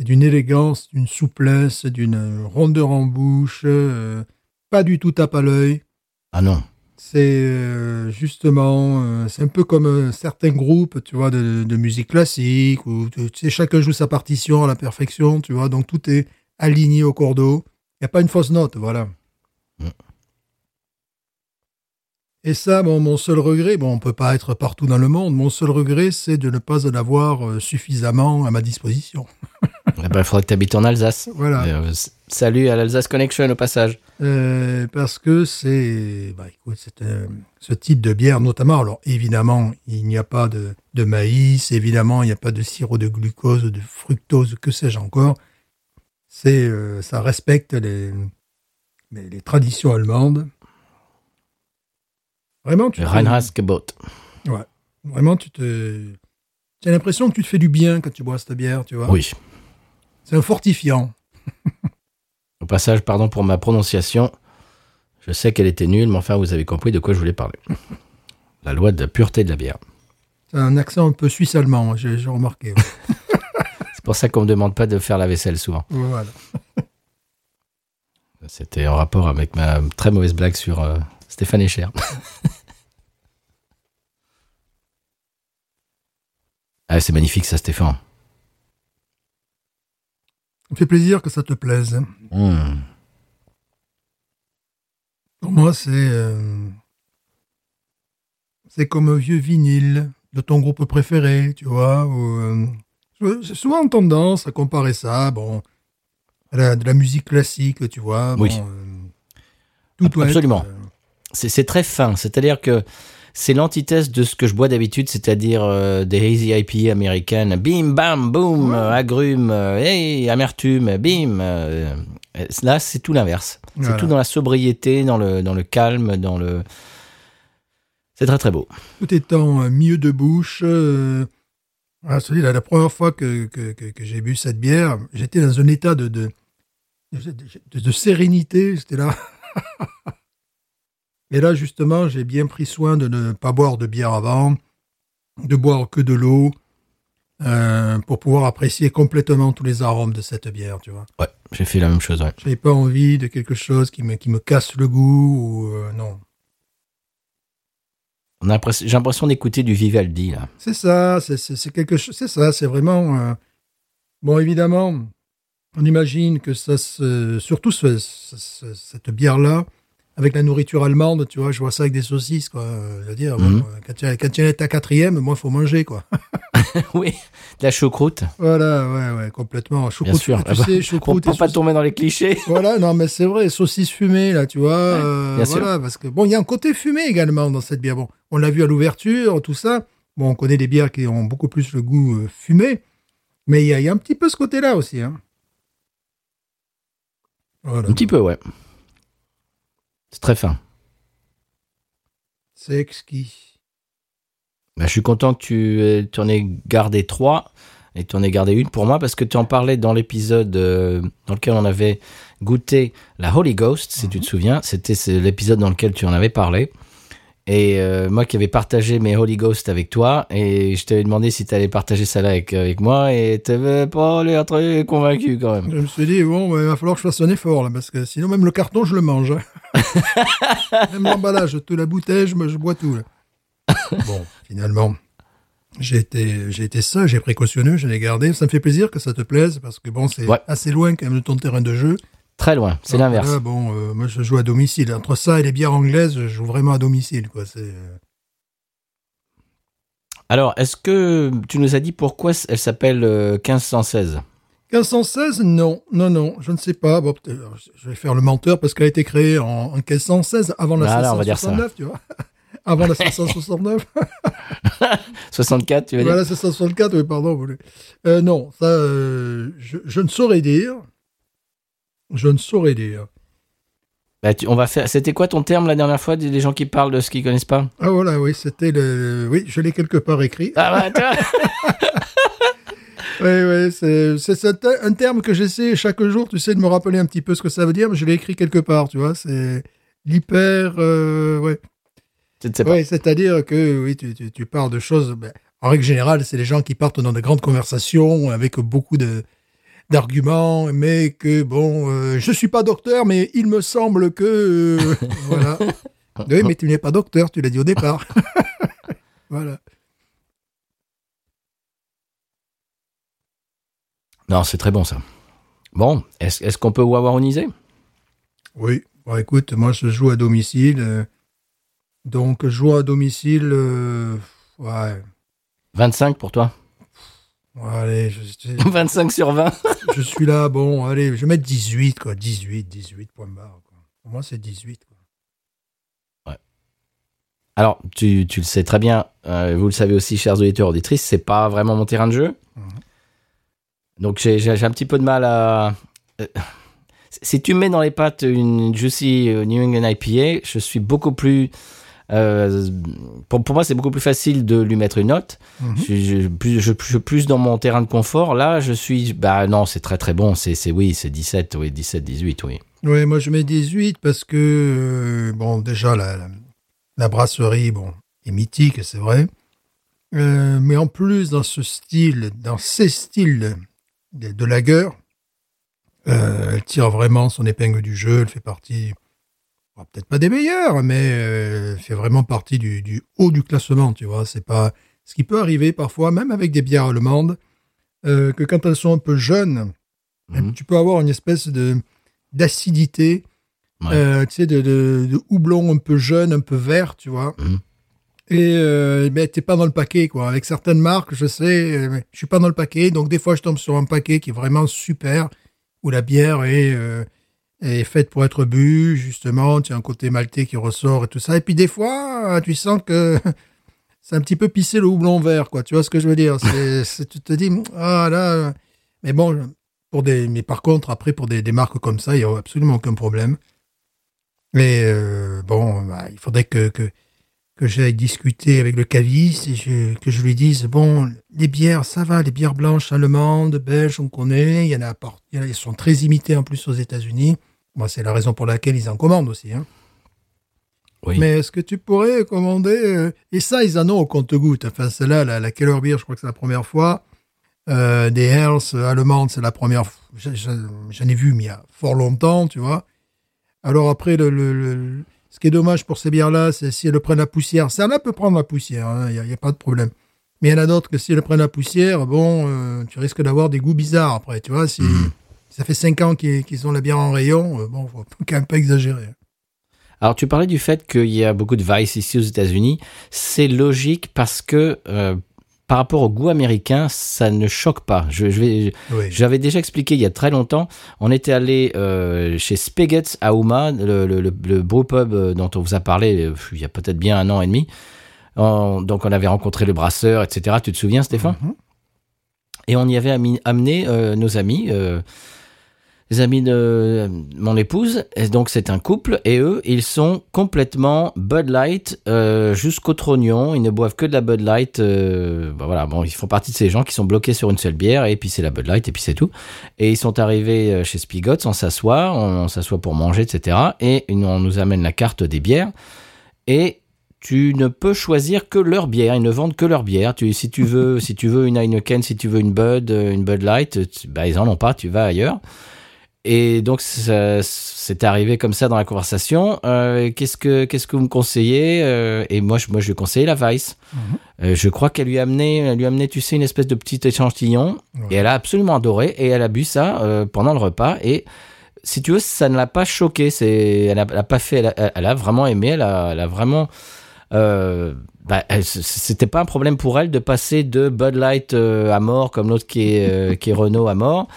Speaker 2: C'est d'une élégance, d'une souplesse, d'une rondeur en bouche, euh, pas du tout tape à l'œil.
Speaker 1: Ah non.
Speaker 2: C'est euh, justement, euh, c'est un peu comme euh, certains groupes, tu vois, de, de musique classique, où tu sais, chacun joue sa partition à la perfection, tu vois, donc tout est aligné au cordeau. Il n'y a pas une fausse note, voilà.
Speaker 1: Mm.
Speaker 2: Et ça, bon, mon seul regret, bon, on peut pas être partout dans le monde, mon seul regret, c'est de ne pas en avoir euh, suffisamment à ma disposition.
Speaker 1: Eh ben, Il faudrait que tu habites en Alsace.
Speaker 2: Voilà.
Speaker 1: Euh, salut à l'Alsace Connection au passage.
Speaker 2: Euh, parce que c'est, bah, écoute, c'est un- ce type de bière notamment. Alors évidemment, il n'y a pas de, de maïs, évidemment, il n'y a pas de sirop de glucose, de fructose, que sais-je encore. C'est, euh, ça respecte les, les, les traditions allemandes. Vraiment, tu te-
Speaker 1: Reinheitsgebot.
Speaker 2: vraiment, tu te, tu as l'impression que tu te fais du bien quand tu bois cette bière, tu vois.
Speaker 1: Oui.
Speaker 2: C'est un fortifiant.
Speaker 1: Au passage, pardon pour ma prononciation. Je sais qu'elle était nulle, mais enfin, vous avez compris de quoi je voulais parler. La loi de la pureté de la bière.
Speaker 2: C'est un accent un peu suisse-allemand, j'ai remarqué. ouais.
Speaker 1: C'est pour ça qu'on me demande pas de faire la vaisselle souvent.
Speaker 2: voilà.
Speaker 1: C'était en rapport avec ma très mauvaise blague sur euh, Stéphane Echer. ah, c'est magnifique ça, Stéphane.
Speaker 2: Ça me fait plaisir que ça te plaise.
Speaker 1: Mmh.
Speaker 2: Pour moi, c'est euh, c'est comme un vieux vinyle de ton groupe préféré, tu vois. Ou, euh, J'ai souvent tendance à comparer ça, bon, à la, de la musique classique, tu vois. bon,
Speaker 1: Oui.
Speaker 2: euh, tout
Speaker 1: Absolument.
Speaker 2: euh,
Speaker 1: C'est c'est très fin, c'est-à-dire que c'est l'antithèse de ce que je bois d'habitude, c'est-à-dire euh, des hazy IPA américaines. Bim, bam, boum, euh, agrumes, euh, hey, amertume, bim. là, c'est tout l'inverse. C'est
Speaker 2: Voilà.
Speaker 1: tout dans la sobriété, dans le, dans le calme, dans le... C'est très très beau.
Speaker 2: tout étant milieu de bouche. Celui-là, la première fois que, que, que, que j'ai bu cette bière, j'étais dans un état de, de, de, de- de sérénité. J'étais là. Et là, justement, j'ai bien pris soin de ne pas boire de bière avant, de boire que de l'eau, euh, pour pouvoir apprécier complètement tous les arômes de cette bière, tu vois.
Speaker 1: Ouais, j'ai fait la même chose, ouais.
Speaker 2: J'avais pas envie de quelque chose qui me, qui me casse le goût ou euh, non.
Speaker 1: On a l'impression- J'ai l'impression d'écouter du Vivaldi, là.
Speaker 2: C'est ça, c'est- quelque chose, c'est ça, c'est vraiment. euh, Bon, évidemment, on imagine que ça, se, surtout ce- ce- ce- cette bière-là, avec la nourriture allemande, tu vois, je vois ça avec des saucisses, quoi. Je veux dire,
Speaker 1: Mhm.
Speaker 2: euh, quand tu quand tu es ta quatrième, moi, il faut manger, quoi.
Speaker 1: oui, de la choucroute,
Speaker 2: Voilà, ouais, ouais, complètement.
Speaker 1: bien
Speaker 2: Choucroute,
Speaker 1: sûr.
Speaker 2: Tu
Speaker 1: Ah bah,
Speaker 2: sais, choucroute
Speaker 1: pour pas tomber dans les clichés.
Speaker 2: Voilà, non, mais c'est vrai, saucisses fumées, là, tu vois. euh,
Speaker 1: bien sûr.
Speaker 2: parce que, bon, il y a un côté fumé également dans cette bière. Bon, on l'a vu à l'ouverture, tout ça. Bon, on connaît des bières qui ont beaucoup plus le goût euh, fumé, mais il y, a- il y a un petit peu ce côté-là aussi. Hein. Voilà.
Speaker 1: Un petit peu, ouais. C'est très fin.
Speaker 2: C'est exquis.
Speaker 1: Bah, je suis content que tu, tu en aies gardé trois et tu en aies gardé une pour moi parce que tu en parlais dans l'épisode euh, dans lequel on avait goûté la Holy Ghost, si tu te souviens. C'était l'épisode dans lequel tu en avais parlé. Et euh, moi qui avais partagé mes Holy Ghost avec toi, et je t'avais demandé si tu allais partager ça là avec, avec moi, et tu n'avais pas l'air très convaincu quand même.
Speaker 2: Je me suis dit, bon, il va falloir que je fasse un effort, là, parce que sinon, même le carton, je le mange. hein. même l'emballage, toute la bouteille, je, je bois tout. là. bon, finalement, j'ai été, j'ai été sage, j'ai précautionneux, je l'ai gardé. Ça me fait plaisir que ça te plaise, parce que bon, c'est
Speaker 1: Ouais.
Speaker 2: assez loin quand même de ton terrain de jeu.
Speaker 1: Très loin, c'est
Speaker 2: Donc
Speaker 1: l'inverse.
Speaker 2: là, bon, euh, moi, je joue à domicile. Entre ça et les bières anglaises, je joue vraiment à domicile, quoi. C'est, euh,
Speaker 1: Alors, est-ce que tu nous as dit pourquoi elle s'appelle euh, 1516
Speaker 2: 1516, non, non, non, je ne sais pas. Bon, je vais faire le menteur parce qu'elle a été créée en, en 1516, avant la
Speaker 1: Voilà, ça.
Speaker 2: 569, tu vois. avant la 569.
Speaker 1: 64, tu veux dire?
Speaker 2: Voilà, 564, oui, pardon. Euh, non, ça, euh, je, je ne saurais dire. Je ne saurais dire.
Speaker 1: Bah, tu- on va faire. C'était quoi ton terme la dernière fois des gens qui parlent de ce qu'ils connaissent pas?
Speaker 2: Ah voilà, oui, c'était le... Oui, je l'ai quelque part écrit.
Speaker 1: Ah bah.
Speaker 2: Oui, oui, c'est un terme que j'essaie chaque jour, tu sais, de me rappeler un petit peu ce que ça veut dire, mais je l'ai écrit quelque part, tu vois. C'est l'hyper... euh, ouais.
Speaker 1: Je ne sais pas.
Speaker 2: Oui, c'est-à-dire que oui, tu, tu, tu parles de choses. ben, en règle générale, c'est les gens qui partent dans de grandes conversations avec beaucoup de d'arguments, mais que bon, euh, je suis pas docteur, mais il me semble que euh, voilà. Oui, mais tu n'es pas docteur, tu l'as dit au départ. voilà.
Speaker 1: Non, c'est très bon ça. Bon, est-ce qu'on peut wawaroniser
Speaker 2: Oui. Bon, écoute, moi je joue à domicile, euh, donc jouer à domicile, euh, ouais.
Speaker 1: 25 pour toi?
Speaker 2: Allez, je, je-
Speaker 1: 25 sur 20
Speaker 2: je suis là, bon, allez, je vais mettre 18, quoi. 18, 18 points barre. Quoi. Pour moi, c'est 18. Quoi.
Speaker 1: Alors, tu, tu le sais très bien, euh, vous le savez aussi, chers auditeurs auditrices, c'est pas vraiment mon terrain de jeu.
Speaker 2: Mhm.
Speaker 1: Donc, j'ai un petit peu de mal à. euh, Si tu mets dans les pattes une Juicy euh, New England IPA, je suis beaucoup plus. Euh, pour, pour moi, c'est beaucoup plus facile de lui mettre une note.
Speaker 2: Mhm.
Speaker 1: Je, je, plus, je, je plus dans mon terrain de confort. Là, je suis. Bah non, c'est très très bon. C'est oui, c'est 17, oui, 17, 18, oui.
Speaker 2: Oui, moi, je mets 18 parce que, euh, bon, déjà, la, la, la brasserie, bon, est mythique, c'est vrai. Euh, mais en plus, dans ce style, dans ces styles de, de lager, elle tire vraiment son épingle du jeu. Elle fait partie, peut-être pas des meilleures, mais euh, fait vraiment partie du, du haut du classement, tu vois. C'est pas ce qui peut arriver parfois, même avec des bières allemandes, euh, que quand elles sont un peu jeunes,
Speaker 1: Mhm.
Speaker 2: tu peux avoir une espèce de d'acidité,
Speaker 1: Ouais.
Speaker 2: euh, tu sais, de, de, de houblon un peu jeune, un peu vert, tu vois.
Speaker 1: Mhm.
Speaker 2: Et euh, ben, t'es pas dans le paquet, quoi. Avec certaines marques, je sais, je suis pas dans le paquet, donc des fois je tombe sur un paquet qui est vraiment super, où la bière est, est faite pour être bu, justement, tu as un côté maltais qui ressort et tout ça. Et puis des fois, tu sens que c'est un petit peu pissé le houblon vert, quoi. Tu vois ce que je veux dire? C'est, Tu te dis, ah là, mais bon, pour des, mais par contre, après, pour des, des marques comme ça, il y a absolument aucun problème. Mais euh, bon, bah, il faudrait que, que, que j'aille discuter avec le caviste et je- que je lui dise, bon, les bières, ça va, les bières blanches allemandes, belges, on connaît, il y en a, par- il y en a- elles sont très imitées en plus aux États-Unis. Moi, c'est la raison pour laquelle ils en commandent aussi. Hein. Bon, bon, bon,
Speaker 1: Oui.
Speaker 2: Mais est-ce que tu pourrais commander euh, Et ça, ils en ont au compte-goutte. Enfin, celle-là, la, la Keller Beer, je crois que c'est la première fois. Euh, des Hells allemandes, c'est la première fois. J'en- ai vu, mais il y a fort longtemps, tu vois. Alors après, le, le- le- ce qui est dommage pour ces bières-là, c'est si elles prennent la poussière. Ça, là peut prendre la poussière, hein, il n'y a, il y a pas de problème. Mais il y en a d'autres que si elles prennent la poussière, bon, euh, tu risques d'avoir des goûts bizarres après, tu vois. Si, Ça fait cinq ans qu'ils ont la bière en rayon, euh, bon, faut quand même pas exagérer.
Speaker 1: Alors, tu parlais du fait qu'il y a beaucoup de Vice ici aux États-Unis. C'est logique parce que euh, par rapport au goût américain, ça ne choque pas. Je, je
Speaker 2: Oui.
Speaker 1: J'avais déjà expliqué il y a très longtemps. On était allé euh, chez Spigots à Houma, le, le, le, le brewpub euh, dont on vous a parlé il y a peut-être bien un an et demi. Donc on avait rencontré le brasseur, etc. Tu te souviens, Stéphane?
Speaker 2: Mhm.
Speaker 1: Et on y avait amené euh, nos amis, les amis de euh, mon épouse. Donc c'est un couple et eux, ils sont complètement Bud Light euh, jusqu'au trognon. Ils ne boivent que de la Bud Light. euh, bah voilà, bon, ils font partie de ces gens qui sont bloqués sur une seule bière et puis c'est la Bud Light et puis c'est tout. Et ils sont arrivés chez Spigots, on s'assoit, on, s'assoit pour manger, etc. Et on nous amène la carte des bières et tu ne peux choisir que leur bière. Ils ne vendent que leur bière. Si tu veux, si tu veux une Heineken, si tu veux une Bud, une Bud Light, bah ils en ont pas. Tu vas ailleurs. Et donc c'est arrivé comme ça dans la conversation. Euh, qu'est-ce que qu'est-ce que vous me conseillez Euh, Et moi je moi je lui ai conseillé la Weiss. Euh, je crois qu'elle lui a amené elle lui a amené tu sais une espèce de petit échantillon
Speaker 2: Ouais.
Speaker 1: et elle a absolument adoré et elle a bu ça pendant le repas et si tu veux ça ne l'a pas choqué c'est elle a, elle a pas fait elle a, elle a vraiment aimé elle a, elle a vraiment bah, c'était pas un problème pour elle de passer de Bud Light à mort comme l'autre qui est qui est Renault à mort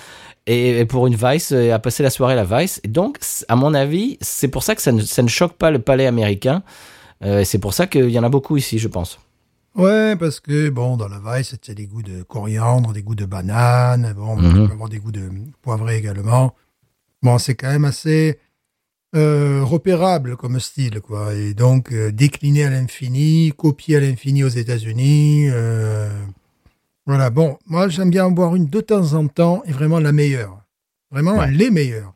Speaker 1: et, et pour une Vice euh, à passer la soirée à la Vice et donc à mon avis c'est pour ça que ça ne, ça ne choque pas le palais américain Euh, et c'est pour ça qu'il y en a beaucoup ici je pense
Speaker 2: Ouais, parce que, bon, dans la Weiss, c'était des goûts de coriandre, des goûts de banane, bon,
Speaker 1: Mhm.
Speaker 2: avoir des goûts de poivré également. Bon, c'est quand même assez euh, repérable comme style, quoi. Et donc, euh, décliné à l'infini, copié à l'infini aux États-Unis. euh, voilà, bon, moi, j'aime bien en boire une de temps en temps, et vraiment la meilleure. Vraiment
Speaker 1: Ouais.
Speaker 2: les meilleures.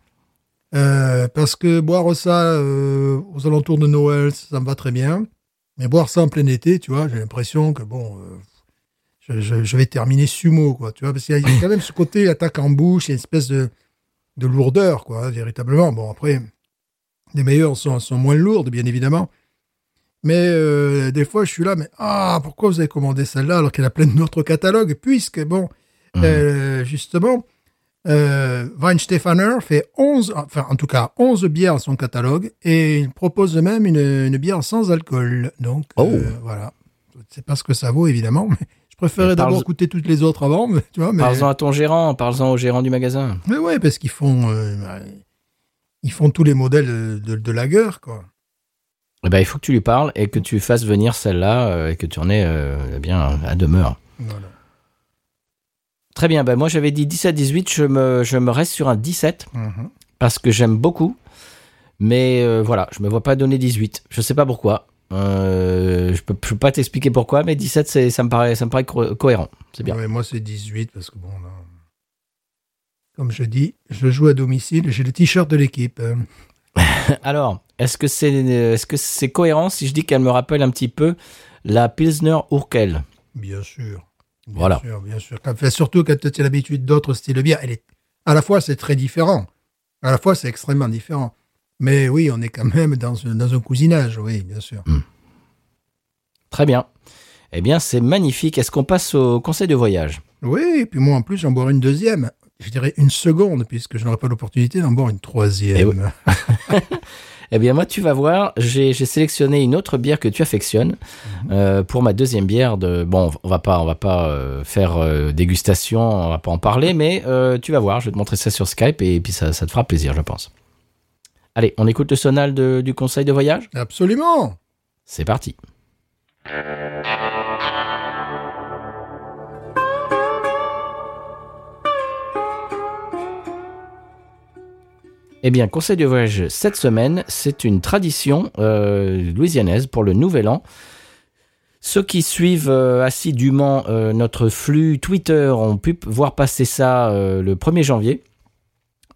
Speaker 2: Euh, parce que boire ça euh, aux alentours de Noël, ça me va très bien. Mais boire ça en plein été, tu vois, j'ai l'impression que bon, euh, je, je- je vais terminer sumo, quoi, tu vois, parce qu'il y a quand même ce côté attaque en bouche, et une espèce de, de lourdeur, quoi, véritablement. Bon, après, les meilleurs sont, sont moins lourdes, bien évidemment. Mais euh, des fois, je suis là, mais ah, pourquoi vous avez commandé celle-là alors qu'elle a plein d'autres catalogues? Puisque, bon,
Speaker 1: Mhm.
Speaker 2: euh, justement, euh, Weinstefaner fait 11, enfin, en tout cas, 11 bières à son catalogue et il propose même une, une bière sans alcool. Donc,
Speaker 1: Oh.
Speaker 2: euh, voilà. Je ne sais pas ce que ça vaut, évidemment, mais je préférais d'abord goûter toutes les autres avant, mais, tu vois, mais,
Speaker 1: Parle-en à ton gérant, parle-en au gérant du magasin.
Speaker 2: mais ouais, parce qu'ils font, euh, bah, ils font tous les modèles de, de, de lager, quoi.
Speaker 1: Eh ben, il faut que tu lui parles et que tu fasses venir celle-là euh, et que tu en aies euh, eh bien à demeure.
Speaker 2: Voilà.
Speaker 1: Très bien, ben moi j'avais dit 17-18, je me, je me reste sur un 17
Speaker 2: Mhm.
Speaker 1: parce que j'aime beaucoup. Mais euh, voilà, je me vois pas donner 18. Je sais pas pourquoi. Je, peux, je peux pas t'expliquer pourquoi, mais 17, c'est, ça, me paraît, ça me paraît co- cohérent. C'est bien.
Speaker 2: Ouais, moi, c'est 18 parce que bon, là, comme je dis, je joue à domicile, j'ai le t-shirt de l'équipe.
Speaker 1: Alors, est-ce que c'est est-ce que c'est cohérent si je dis qu'elle me rappelle un petit peu la Pilsner Urquell
Speaker 2: Bien sûr. Bien
Speaker 1: Voilà.
Speaker 2: sûr, bien sûr. Quand- enfin, surtout quand tu as l'habitude d'autres styles de bière. Elle est, à la fois, c'est très différent. À la fois, c'est extrêmement différent. Mais oui, on est quand même dans un, dans un cousinage, oui, bien sûr.
Speaker 1: Très bien. Eh bien, c'est magnifique. Est-ce qu'on passe au conseil de voyage?
Speaker 2: Oui, et puis moi, en plus, j'en boirai une deuxième. Je dirais une seconde, puisque je n'aurai pas l'opportunité d'en boire une troisième.
Speaker 1: Eh oui. Eh bien, moi, tu vas voir, j'ai sélectionné une autre bière que tu affectionnes euh, pour ma deuxième bière. De bon, on va pas, on va pas euh, faire euh, dégustation, on va pas en parler, mais tu vas voir. Je vais te montrer ça sur Skype et puis ça, ça te fera plaisir, je pense. Allez, on écoute le sonal de- du conseil de voyage?
Speaker 2: Absolument.
Speaker 1: C'est parti. Eh bien, conseil de voyage cette semaine, c'est une tradition euh, louisianaise pour le Nouvel An. Ceux qui suivent euh, assidûment euh, notre flux Twitter ont pu voir passer ça le 1er janvier.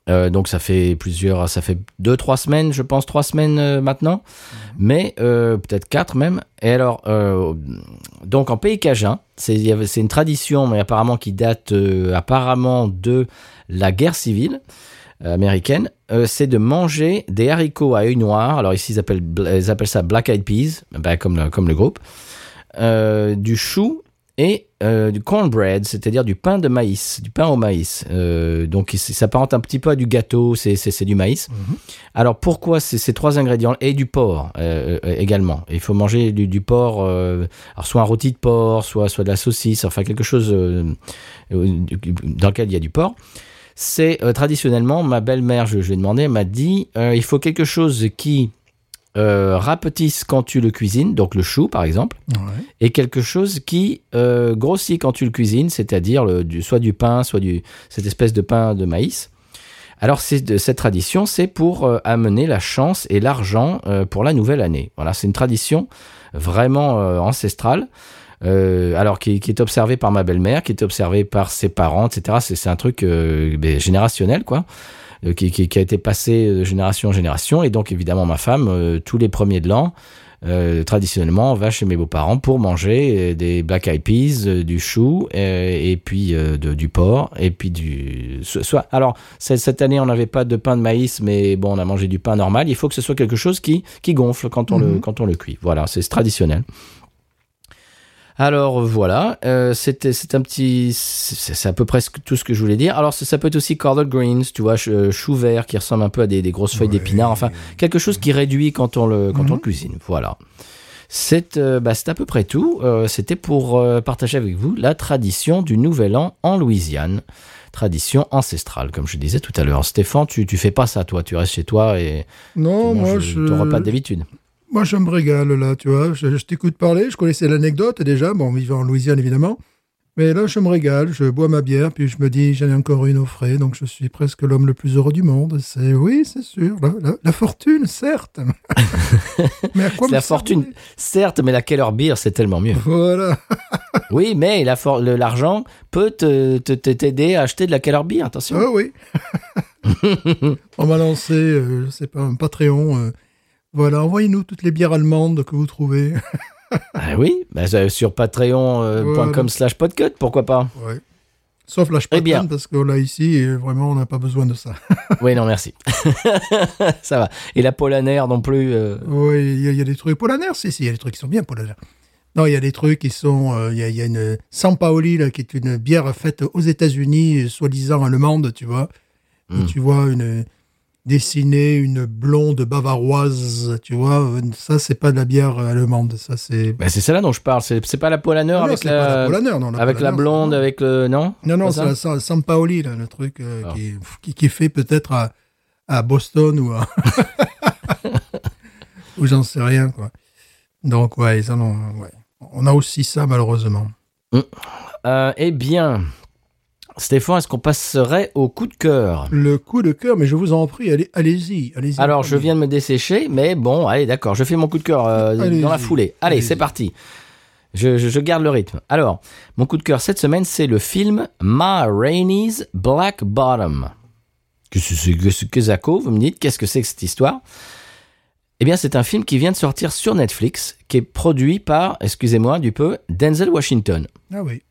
Speaker 1: Donc ça fait plusieurs, ça fait deux, trois semaines, je pense, trois semaines maintenant, mais euh, peut-être quatre même. Et alors, donc en pays cajun, c'est une tradition, mais apparemment qui date apparemment de la guerre civile américaine. Euh, c'est de manger des haricots à œil noir. Alors ici ils appellent, ils appellent ça black eyed peas, ben, comme le, comme le groupe, euh, du chou et euh, du cornbread, c'est-à-dire du pain de maïs, du pain au maïs. Euh, donc ça s'apparente un petit peu à du gâteau, c'est c'est- c'est du maïs. Alors pourquoi ces, trois ingrédients et du porc euh, également? Il faut manger du, du porc, alors soit un rôti de porc, soit soit de la saucisse, enfin quelque chose dans lequel il y a du porc. C'est euh, traditionnellement ma belle-mère, je, je lui ai demandé, elle m'a dit euh, il faut quelque chose qui euh, rapetisse quand tu le cuisines, donc le chou par exemple
Speaker 2: Ouais.
Speaker 1: et quelque chose qui grossit quand tu le cuisines, c'est-à-dire du- soit du pain, soit du, cette espèce de pain de maïs. Alors de cette tradition, c'est pour euh, amener la chance et l'argent euh, pour la nouvelle année. Voilà, c'est une tradition vraiment euh, ancestrale. Euh, alors qui, qui est observée par ma belle-mère, qui est observée par ses parents, etc. C'est c'est un truc euh, ben, générationnel, quoi, euh, qui, qui- qui a été passé de génération en génération. Et donc évidemment ma femme, euh, tous les premiers de l'an, euh, traditionnellement, on va chez mes beaux-parents pour manger euh, des black eyed peas, euh, du chou, euh, et puis euh, de- du porc, et puis du. so- Soit, alors, cette, cette année, on n'avait pas de pain de maïs, mais bon, on a mangé du pain normal. Il faut que ce soit quelque chose qui, qui gonfle quand on, le,
Speaker 2: Mhm.
Speaker 1: quand on le cuit. Voilà, c'est traditionnel. Alors voilà, euh, c'était c'est un petit, c'est à peu près tout ce que je voulais dire. Alors ça, ça peut être aussi corded greens, tu vois, ch- euh, chou vert qui ressemble un peu à des, des grosses feuilles
Speaker 2: Ouais.
Speaker 1: d'épinards. Enfin, quelque chose qui réduit quand on le quand on
Speaker 2: Mhm.
Speaker 1: le cuisine. Voilà. C'est euh, bah, à peu près tout. Euh, C'était pour euh, partager avec vous la tradition du Nouvel An en Louisiane. Tradition ancestrale, comme je disais tout à l'heure. Stéphane, tu, tu fais pas ça, toi. Tu restes chez toi et
Speaker 2: Non,
Speaker 1: tu
Speaker 2: moi, je...
Speaker 1: ton repas d'habitude.
Speaker 2: Moi, je me régale, là, tu vois. Je, je t'écoute parler, je connaissais l'anecdote déjà. Bon, vivant en Louisiane, évidemment. Mais là, je me régale, je bois ma bière, puis je me dis, j'en ai encore une au frais, donc je suis presque l'homme le plus heureux du monde. C'est, oui, c'est sûr. La, la- la fortune, certes. mais à quoi
Speaker 1: la fortune, certes, mais la Keller Beer, c'est tellement mieux.
Speaker 2: Voilà.
Speaker 1: Oui, mais l'argent peut te- te- te- t'aider à acheter de la Keller Beer, attention.
Speaker 2: Ah oui. On m'a lancé, euh, je sais pas, un Patreon. euh, voilà, envoyez-nous toutes les bières allemandes que vous trouvez.
Speaker 1: Ah oui, bah, euh, sur patreon.com
Speaker 2: Voilà.
Speaker 1: slash podcut, pourquoi pas
Speaker 2: ouais. Sauf la
Speaker 1: Eh bien.
Speaker 2: Parce que là, ici, euh, vraiment, on n'a pas besoin de ça.
Speaker 1: Oui, non, merci. Ça va. Et la Polaner non plus. euh,
Speaker 2: Oui, il y, a- il y a des trucs. Polaner, si, si, il y a des trucs qui sont bien Polaner. Non, il y a des trucs qui sont. euh, Il y, a, il y a une San Paoli, là, qui est une bière faite aux États-Unis, euh, soi-disant allemande, tu vois. Et
Speaker 1: Mm.
Speaker 2: tu vois une dessinée, une blonde bavaroise, tu vois. Ça, c'est pas de la bière allemande. Ça, c'est.
Speaker 1: bah, c'est celle-là dont je parle. C'est c'est pas la Polaner
Speaker 2: Non,
Speaker 1: avec, la,
Speaker 2: la Polaner, non.
Speaker 1: avec la blonde, avec le. Non
Speaker 2: Non, non, c'est
Speaker 1: ça
Speaker 2: la San, San Paoli, là, le truc euh,
Speaker 1: Ah.
Speaker 2: qui, qui, fait peut-être à, à Boston ou à. ou j'en sais rien, quoi. Donc, ouais, ils en ont, ouais. On a aussi ça, malheureusement.
Speaker 1: Euh, Eh bien, Stéphane, est-ce qu'on passerait au coup de cœur
Speaker 2: Le coup de cœur, mais je vous en prie, allez, allez-y, allez-y.
Speaker 1: Alors, je viens de me dessécher, mais bon, allez, d'accord, je fais mon coup de cœur euh, dans la foulée. Allez, c'est parti. Je, je- je garde le rythme. Alors, mon coup de cœur cette semaine, c'est le film Ma Rainey's Black Bottom. Qu'est-ce que c'est que ce que Zako Vous me dites, qu'est-ce que c'est que cette histoire? Eh bien, c'est un film qui vient de sortir sur Netflix, qui est produit par, excusez-moi du peu, Denzel Washington.
Speaker 2: Ah oui.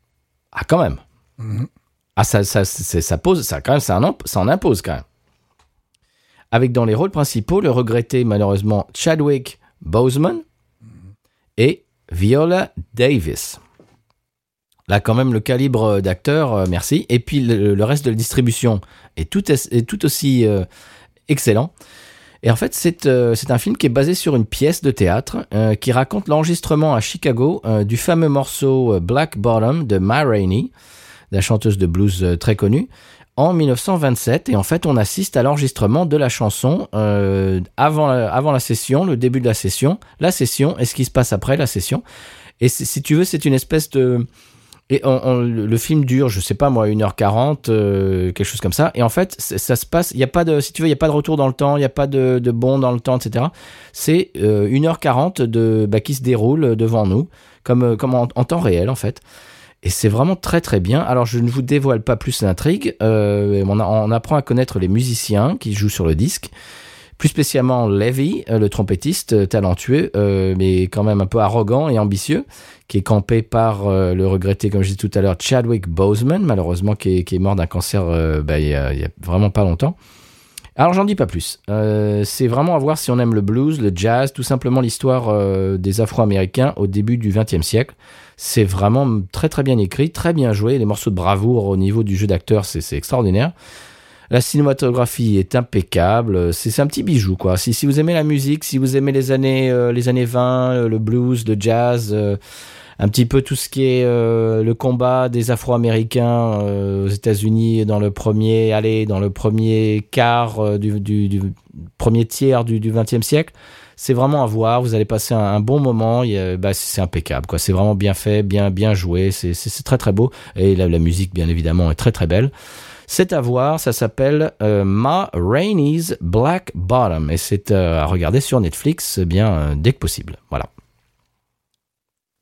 Speaker 1: Ah, quand même.
Speaker 2: Mhm.
Speaker 1: Ah, ça, pose, ça, en, impose quand même. Avec dans les rôles principaux le regretté malheureusement Chadwick Boseman et Viola Davis. Là, quand même, le calibre d'acteur, euh, merci. Et puis, le, reste de la distribution est tout, aussi euh, excellent. Et en fait, c'est euh, c'est un film qui est basé sur une pièce de théâtre qui raconte l'enregistrement à Chicago du fameux morceau Black Bottom de Ma Rainey, la chanteuse de blues euh, très connue, en 1927. Et en fait, on assiste à l'enregistrement de la chanson euh, avant, avant la session, le début de la session, la session et ce qui se passe après la session. Et si tu veux, c'est une espèce de... Et le film dure, je sais pas moi, 1h40, euh, quelque chose comme ça. Et en fait, ça se passe, il y a pas de, si tu veux, il y a pas de retour dans le temps, il n'y a pas de, de bond dans le temps, etc. C'est euh, 1h40 de, bah, qui se déroule devant nous, comme, euh, comme en temps réel en fait. Et c'est vraiment très très bien. Alors je ne vous dévoile pas plus l'intrigue. Euh, on, apprend à connaître les musiciens qui jouent sur le disque. Plus spécialement Levy, euh, le trompettiste euh, talentueux, mais quand même un peu arrogant et ambitieux, qui est campé par le regretté, comme je disais tout à l'heure, Chadwick Boseman, malheureusement, qui est, mort d'un cancer bah, il, y a, vraiment pas longtemps. Alors j'en dis pas plus. C'est vraiment à voir si on aime le blues, le jazz, tout simplement l'histoire des Afro-Américains au début du XXe siècle. C'est vraiment très très bien écrit, très bien joué. Les morceaux de bravoure au niveau du jeu d'acteur, c'est extraordinaire. La cinématographie est impeccable. C'est un petit bijou, quoi. Si, vous aimez la musique, si vous aimez les années, euh, les années 20, euh, le blues, le jazz, euh, un petit peu tout ce qui est le combat des Afro-Américains aux États-Unis dans le premier, allez, dans le premier quart du, du- premier tiers du, 20e siècle. C'est vraiment à voir. Vous allez passer un, un bon moment. Bah, c'est impeccable, quoi. C'est vraiment bien fait, bien, bien joué. C'est- très, très beau. Et la, la musique, bien évidemment, est très, très belle. C'est à voir, ça s'appelle euh, Ma Rainey's Black Bottom et c'est euh, à regarder sur Netflix eh bien euh, dès que possible. Voilà.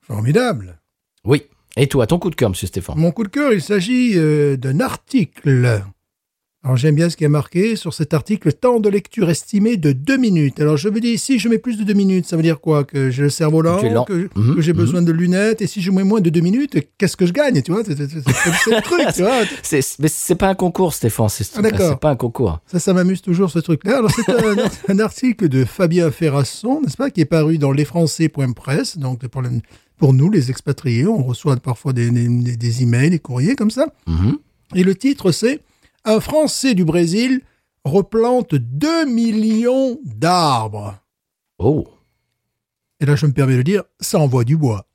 Speaker 2: Formidable.
Speaker 1: Oui. Et toi, ton coup de cœur, monsieur Stéphane?
Speaker 2: Mon coup de cœur, il s'agit d'un article. Alors j'aime bien ce qui est marqué sur cet article, temps de lecture estimé de deux minutes. Alors je me dis, si je mets plus de deux minutes, ça veut dire quoi? Que j'ai le cerveau lent,
Speaker 1: Que lent. Mhm,
Speaker 2: que j'ai
Speaker 1: mhm.
Speaker 2: besoin de lunettes, et si je mets moins de deux minutes, qu'est-ce que je gagne Tu vois, c'est le truc, tu vois?
Speaker 1: Mais c'est pas un concours, Stéphane. C'est
Speaker 2: Ah, d'accord.
Speaker 1: c'est pas un concours.
Speaker 2: Ça, ça m'amuse toujours ce truc-là. Alors, c'est un, un article de Fabien Ferrasson, n'est-ce pas, qui est paru dans lesfrançais.press. Donc, pour, le- pour nous, les expatriés, on reçoit parfois des, des, des emails, des courriers comme ça.
Speaker 1: Mhm.
Speaker 2: Et le titre, c'est Un Français du Brésil replante 2 millions d'arbres.
Speaker 1: Oh.
Speaker 2: Et là, je me permets de dire, ça envoie du bois.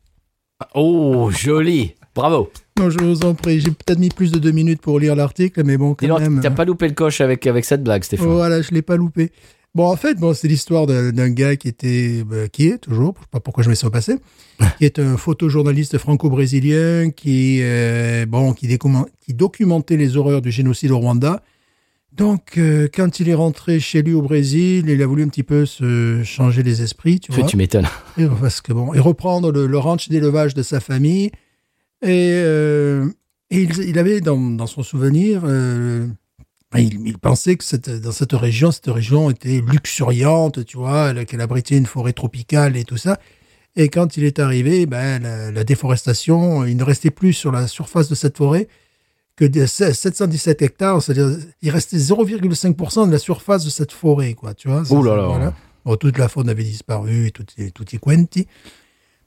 Speaker 1: Oh, joli. Bravo.
Speaker 2: Non, je vous en prie, j'ai peut-être mis plus de deux minutes pour lire l'article, mais bon, quand
Speaker 1: Dis
Speaker 2: même.
Speaker 1: T'as pas loupé le coche avec, avec cette blague, Stéphane.
Speaker 2: Voilà, je l'ai pas loupé. Bon, en fait, bon, c'est l'histoire d'un gars qui était, bah, qui est toujours, je sais pas pourquoi je mets ça au passé, qui est un photojournaliste franco-brésilien qui, euh, bon, qui, qui documentait les horreurs du génocide au Rwanda. Donc, euh, quand il est rentré chez lui au Brésil, il a voulu un petit peu se changer les esprits, tu vois.
Speaker 1: tu m'étonnes.
Speaker 2: Parce que bon, et reprendre le, le ranch d'élevage de sa famille. Et, euh, et il, il avait dans, dans son souvenir, ben, il, il pensait que cette, dans cette région, cette région était luxuriante, tu vois, elle- qu'elle abritait une forêt tropicale et tout ça. Et quand il est arrivé, ben, la, la déforestation, il ne restait plus sur la surface de cette forêt que de 717 hectares, c'est-à-dire il restait 0,5% de la surface de cette forêt, quoi, tu vois.
Speaker 1: Là là.
Speaker 2: Voilà. Bon, toute la faune avait disparu tout, tout y quanti.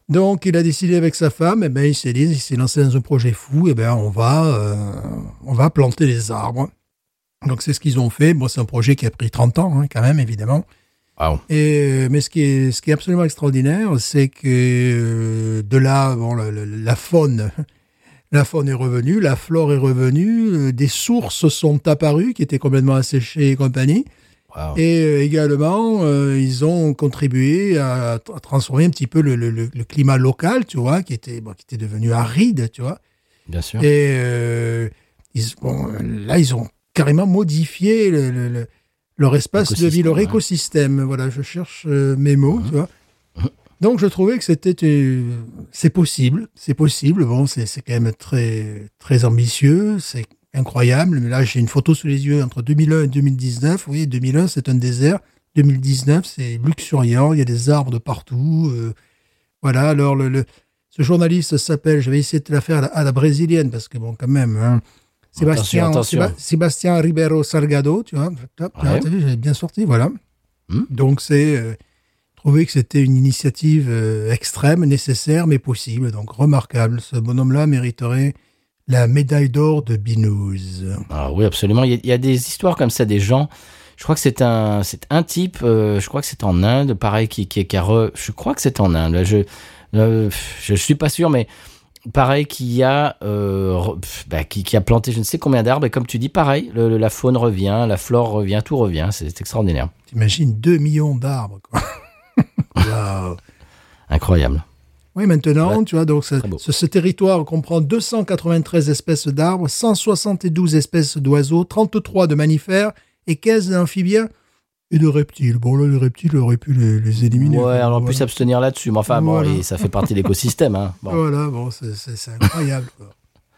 Speaker 2: Donc, il a décidé avec sa femme, et ben, il s'est dit, il s'est lancé dans un projet fou, et ben, on va, euh, on va planter des arbres. Donc, c'est ce qu'ils ont fait. Bon, c'est un projet qui a pris 30 ans, hein, quand même, évidemment.
Speaker 1: Wow.
Speaker 2: Et, mais ce qui est, ce qui est absolument extraordinaire, c'est que euh, de là, bon, la, faune, la faune est revenue, la flore est revenue, euh, des sources sont apparues qui étaient complètement asséchées et compagnie.
Speaker 1: Wow.
Speaker 2: Et euh, également, euh, ils ont contribué à, à transformer un petit peu le, le- le- le climat local, tu vois, qui était, bon, qui était devenu aride, tu vois.
Speaker 1: Bien sûr.
Speaker 2: Et euh, ils, bon, là, ils ont carrément modifié le- le- le- leur espace de vie, leur
Speaker 1: ouais.
Speaker 2: écosystème. Voilà, je cherche euh, mes mots, tu vois. Donc, je trouvais que c'était, euh, c'est possible, c'est possible. Bon, c'est quand même très, très ambitieux, c'est incroyable. Mais là, j'ai une photo sous les yeux entre 2001 et 2019. Vous voyez, 2001, c'est un désert. 2019, c'est luxuriant. Il y a des arbres de partout. euh, voilà. Alors, le, le- ce journaliste s'appelle, je vais essayer de la faire à la, à la brésilienne parce que bon, quand même, hein, Sébastien,
Speaker 1: attention.
Speaker 2: Séba- Sébastien Ribeiro Salgado, tu vois. Hop, là,
Speaker 1: Ouais.
Speaker 2: t'as vu, j'avais bien sorti, voilà.
Speaker 1: Hmm.
Speaker 2: Donc, c'est euh, trouvé que c'était une initiative euh, extrême, nécessaire, mais possible. Donc, remarquable. Ce bonhomme-là mériterait la médaille d'or de Binous.
Speaker 1: Ah oui, absolument. Il y, a, il y a des histoires comme ça, des gens. Je crois que c'est un, c'est un type. euh, je crois que c'est en Inde, pareil, qui, qui, qui a. re- je crois que c'est en Inde. Là, je, euh, je suis pas sûr, mais pareil, qui a, euh, bah, qui, qui a planté je ne sais combien d'arbres. Et comme tu dis, pareil, le- le- la faune revient, la flore revient, tout revient. C'est extraordinaire,
Speaker 2: T'imagines 2 millions d'arbres, quoi.
Speaker 1: Incroyable.
Speaker 2: Oui, maintenant, tu vois, donc ce territoire comprend 293 espèces d'arbres, 172 espèces d'oiseaux, 33 de mammifères et 15 d'amphibiens. Et de reptiles. Bon, là, les reptiles, on aurait pu les, les éliminer.
Speaker 1: Ouais, on aurait pu s'abstenir là-dessus. Mais enfin, bon, et ça fait partie de l'écosystème. Hein. Bon.
Speaker 2: Voilà, bon, c'est- incroyable. quoi.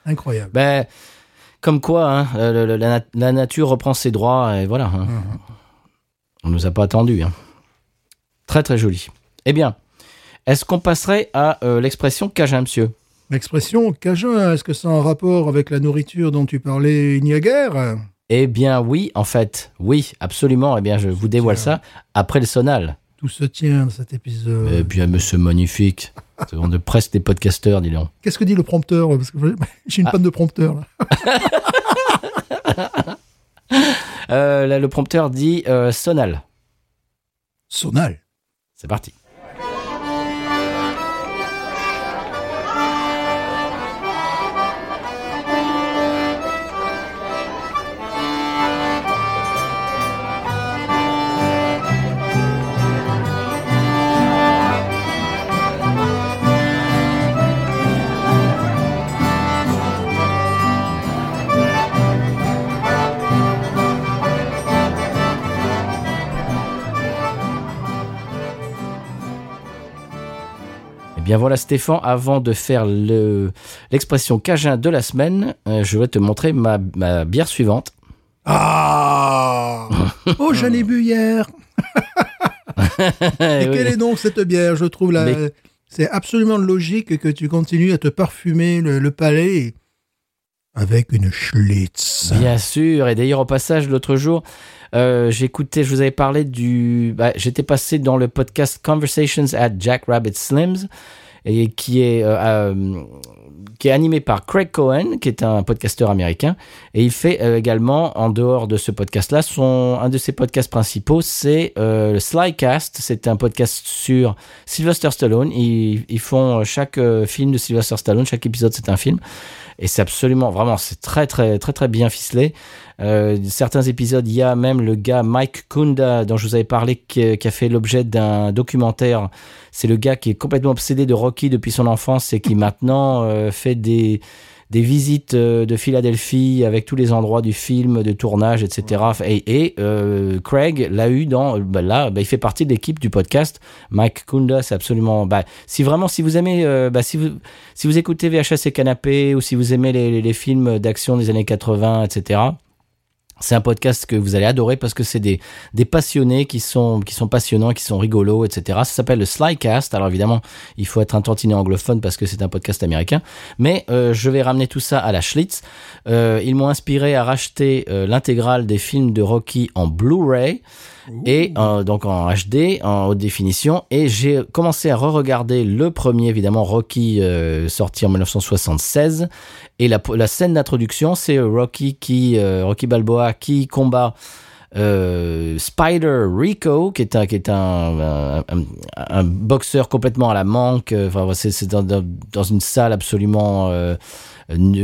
Speaker 2: Incroyable.
Speaker 1: Ben, comme quoi, hein, le- le- la, la nature reprend ses droits et voilà. hein.
Speaker 2: Mhm.
Speaker 1: On nous a pas attendu. hein. Très très joli. Eh bien, est-ce qu'on passerait à euh, l'expression cajun, monsieur?
Speaker 2: L'expression cajun, est-ce que c'est en rapport avec la nourriture dont tu parlais il n'y a guère
Speaker 1: Eh bien, oui, en fait, oui, absolument. Eh bien, je vous dévoile ça après le sonal.
Speaker 2: Tout se tient dans cet épisode.
Speaker 1: Eh bien, monsieur magnifique. On est presque des podcasteurs, dis donc.
Speaker 2: Qu'est-ce que dit le prompteur Parce que j'ai une
Speaker 1: Ah.
Speaker 2: panne de prompteur. Là.
Speaker 1: Euh, là, le prompteur dit euh, sonal.
Speaker 2: Sonal.
Speaker 1: C'est parti. Bien voilà Stéphane, avant de faire le- l'expression cajun de la semaine, euh, je vais te montrer ma, ma bière suivante.
Speaker 2: Ah Oh, j'en ai bu hier. Et
Speaker 1: oui.
Speaker 2: quelle est donc cette bière? Je trouve la...
Speaker 1: Mais-
Speaker 2: c'est absolument logique que tu continues à te parfumer le, le palais avec une Schlitz.
Speaker 1: Bien sûr, et d'ailleurs au passage l'autre jour, euh, j'écoutais, je vous avais parlé du, bah, j'étais passé dans le podcast Conversations at Jack Rabbit Slims et qui est euh, euh, qui est animé par Craig Cohen, qui est un podcasteur américain, et il fait euh, également en dehors de ce podcast-là, son un de ses podcasts principaux, c'est le Slycast. C'est un podcast sur Sylvester Stallone. Ils, ils font chaque film de Sylvester Stallone, chaque épisode c'est un film. Et c'est absolument, vraiment, c'est très, très, très, très bien ficelé. Euh, certains épisodes, il y a même le gars Mike Kunda, dont je vous avais parlé, qui, qui a fait l'objet d'un documentaire. C'est le gars qui est complètement obsédé de Rocky depuis son enfance et qui maintenant euh, fait des, des visites euh, de Philadelphie avec tous les endroits du film, de tournage, etc. Et, et, euh, Craig l'a eu dans, bah là, bah, il fait partie de l'équipe du podcast. Mike Kunda, c'est absolument, bah, si vraiment, si vous aimez, euh, bah, si vous, si vous écoutez VHS et Canapé ou si vous aimez les, les- les films d'action des années 80, etc. C'est un podcast que vous allez adorer parce que c'est des, des passionnés qui sont, qui sont passionnants, qui sont rigolos, etc. Ça s'appelle le Slycast. Alors évidemment, il faut être un tantinet anglophone parce que c'est un podcast américain. Mais euh, je vais ramener tout ça à la Schlitz. Euh, ils m'ont inspiré à racheter euh, l'intégrale des films de Rocky en Blu-ray et euh, donc en HD, en haute définition. Et j'ai commencé à re-regarder le premier, évidemment, Rocky, euh, sorti en 1976. Et la, scène d'introduction, c'est Rocky qui, euh, Rocky Balboa qui combat euh, Spider Rico, qui est un, boxeur complètement à la manque. euh, Enfin, c'est dans, une salle absolument euh,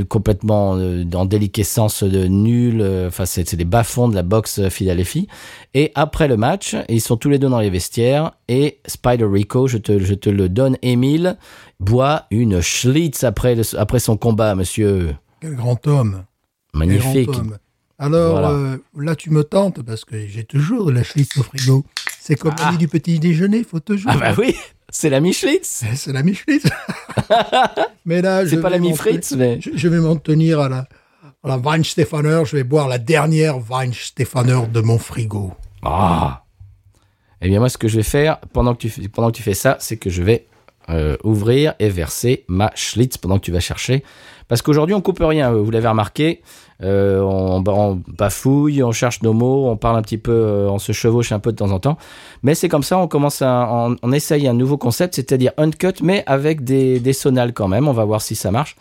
Speaker 1: complètement euh, en déliquescence de nul. euh, Enfin, c'est des bas-fonds de la boxe Philadelphie. Et après le match, ils sont tous les deux dans les vestiaires. Et Spider Rico, je te, je te le donne, Émile, boit une Schlitz après, le- après son combat, monsieur.
Speaker 2: Quel grand homme.
Speaker 1: Magnifique.
Speaker 2: grand homme. Alors
Speaker 1: Voilà.
Speaker 2: euh, là, tu me tentes parce que j'ai toujours de la Schlitz au frigo. C'est comme
Speaker 1: Ah.
Speaker 2: du petit déjeuner, faut toujours.
Speaker 1: Ah bah oui, c'est la Schlitz.
Speaker 2: C'est c'est la mi-Schlitz. mais là, je
Speaker 1: C'est pas la mi-Fritz, mais...
Speaker 2: Je, je vais m'en tenir à la, à la Weinstefaner. Je vais boire la dernière Weinstefaner de mon frigo.
Speaker 1: Ah Eh bien, moi, ce que je vais faire pendant que tu, fais- pendant que tu fais ça, c'est que je vais euh, ouvrir et verser ma Schlitz pendant que tu vas chercher. Parce qu'aujourd'hui, on coupe rien, vous l'avez remarqué. Euh, on, bafouille, on cherche nos mots, on parle un petit peu, euh, on se chevauche un peu de temps en temps. Mais c'est comme ça, on commence à, on, on essaye un nouveau concept, c'est-à-dire uncut, mais avec des, des sonales quand même. On va voir si ça marche.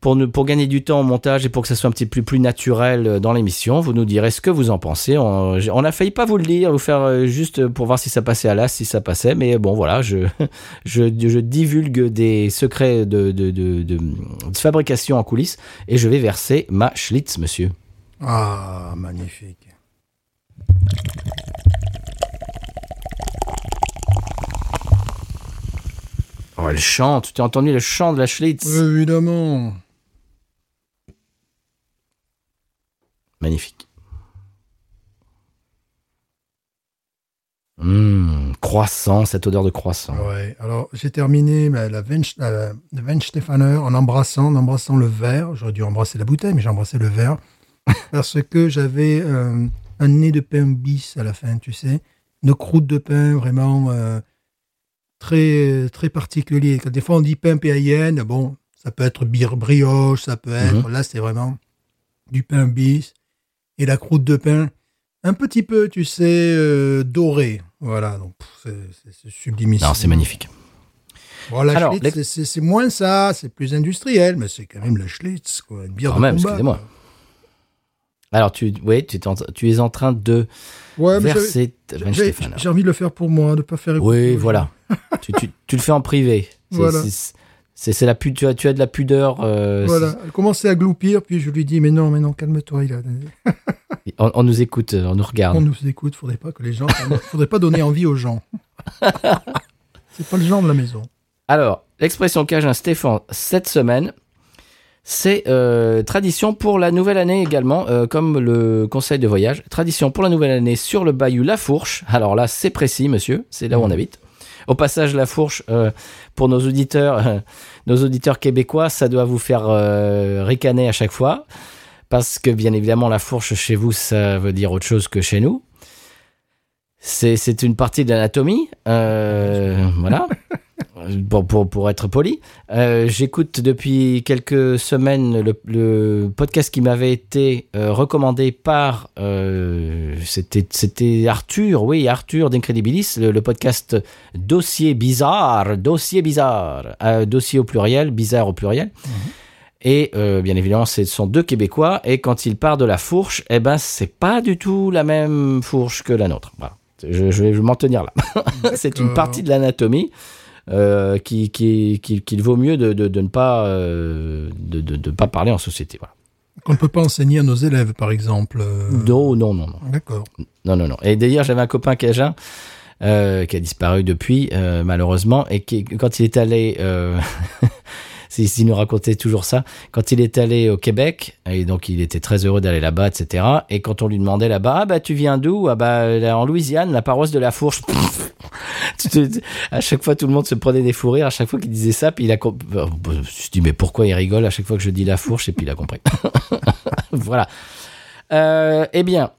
Speaker 1: Pour, ne, pour gagner du temps au montage et pour que ça soit un petit peu plus, plus naturel euh, dans l'émission, vous nous direz ce que vous en pensez. On, on a failli pas vous le dire, vous faire euh, juste pour voir si ça passait à l'as, si ça passait. Mais bon, voilà, je, je, je divulgue des secrets de, de, de, de, de fabrication en coulisses et je vais verser ma Schlitz, monsieur.
Speaker 2: Ah, magnifique.
Speaker 1: Oh, elle chante. Tu as entendu le chant de la Schlitz
Speaker 2: Évidemment.
Speaker 1: Magnifique. Hum, croissant, cette odeur de croissant.
Speaker 2: Ouais. Alors, j'ai terminé bah, la Weihenstephaner en embrassant, en embrassant le verre. J'aurais dû embrasser la bouteille, mais j'ai embrassé le verre. parce que j'avais euh, un nez de pain bis à la fin, tu sais. Une croûte de pain vraiment euh, très, très particulier. Quand des fois on dit pain païenne, bon, ça peut être brioche, ça peut être. Là, c'est vraiment du pain bis. Et la croûte de pain, un petit peu, tu sais, euh, dorée. Voilà, donc c'est- sublimissime.
Speaker 1: Non, c'est magnifique.
Speaker 2: Bon, la
Speaker 1: Alors,
Speaker 2: Schlitz,
Speaker 1: les-
Speaker 2: c'est- moins ça, c'est plus industriel, mais c'est quand même la Schlitz, quoi. Une bière
Speaker 1: Quand
Speaker 2: de
Speaker 1: même, excusez-moi. Alors, tu, oui, tu, es en- tu es en train de
Speaker 2: Ouais,
Speaker 1: verser
Speaker 2: j'ai- envie de le faire pour moi, de pas faire
Speaker 1: Oui, voilà. tu, tu, tu le fais en privé.
Speaker 2: Voilà.
Speaker 1: C'est- la tu as tu as de la pudeur. euh,
Speaker 2: Voilà, elle commençait à gloupir, puis je lui dis, mais non, mais non, calme-toi, il a...
Speaker 1: On, on nous écoute, on nous regarde.
Speaker 2: on nous écoute, faudrait pas que les gens, faudrait pas donner envie aux gens. c'est pas le genre de la maison.
Speaker 1: Alors, l'expression Cajun Stéphane cette semaine, c'est euh, tradition pour la nouvelle année également, euh, comme le conseil de voyage. Tradition pour la nouvelle année sur le bayou La Fourche. Alors là, c'est précis, monsieur, c'est là où on habite. Au passage, La Fourche, euh, pour nos auditeurs, euh, nos auditeurs québécois, ça doit vous faire euh, ricaner à chaque fois. Parce que, bien évidemment, La Fourche chez vous, ça veut dire autre chose que chez nous. C'est une partie de l'anatomie. euh, voilà. Pour, pour, pour être poli, Euh, j'écoute depuis quelques semaines le, le podcast qui m'avait été euh, recommandé par euh, c'était Arthur, oui Arthur d'Incredibilis, le, le podcast Dossier bizarre, dossier bizarre, euh, dossier au pluriel, bizarre au pluriel. Et euh, bien évidemment, ce sont deux Québécois. Et quand il part de la fourche, eh ben, c'est pas du tout la même fourche que la nôtre. Voilà. Je, je vais m'en tenir là. c'est une partie de l'anatomie euh, qui, qui, qui- qu'il vaut mieux de, de, de ne pas, euh, de, de, pas parler en société. Voilà.
Speaker 2: Qu'on ne peut pas enseigner à nos élèves, par exemple. euh,
Speaker 1: Non, non, non, non.
Speaker 2: D'accord.
Speaker 1: Non, non, non. Et d'ailleurs, j'avais un copain cajun euh, qui a disparu depuis, malheureusement, et qui, quand il est allé, s'il nous racontait toujours ça, quand il est allé au Québec, et donc il était très heureux d'aller là-bas, etc. Et quand on lui demandait là-bas, ah bah tu viens d'où? Ah bah en Louisiane, la paroisse de la Fourche. À chaque fois, tout le monde se prenait des fous rires à chaque fois qu'il disait ça, puis il a. comp- Euh, Je me suis dit, mais pourquoi il rigole à chaque fois que je dis la fourche, et puis il a compris. voilà. Euh, eh bien,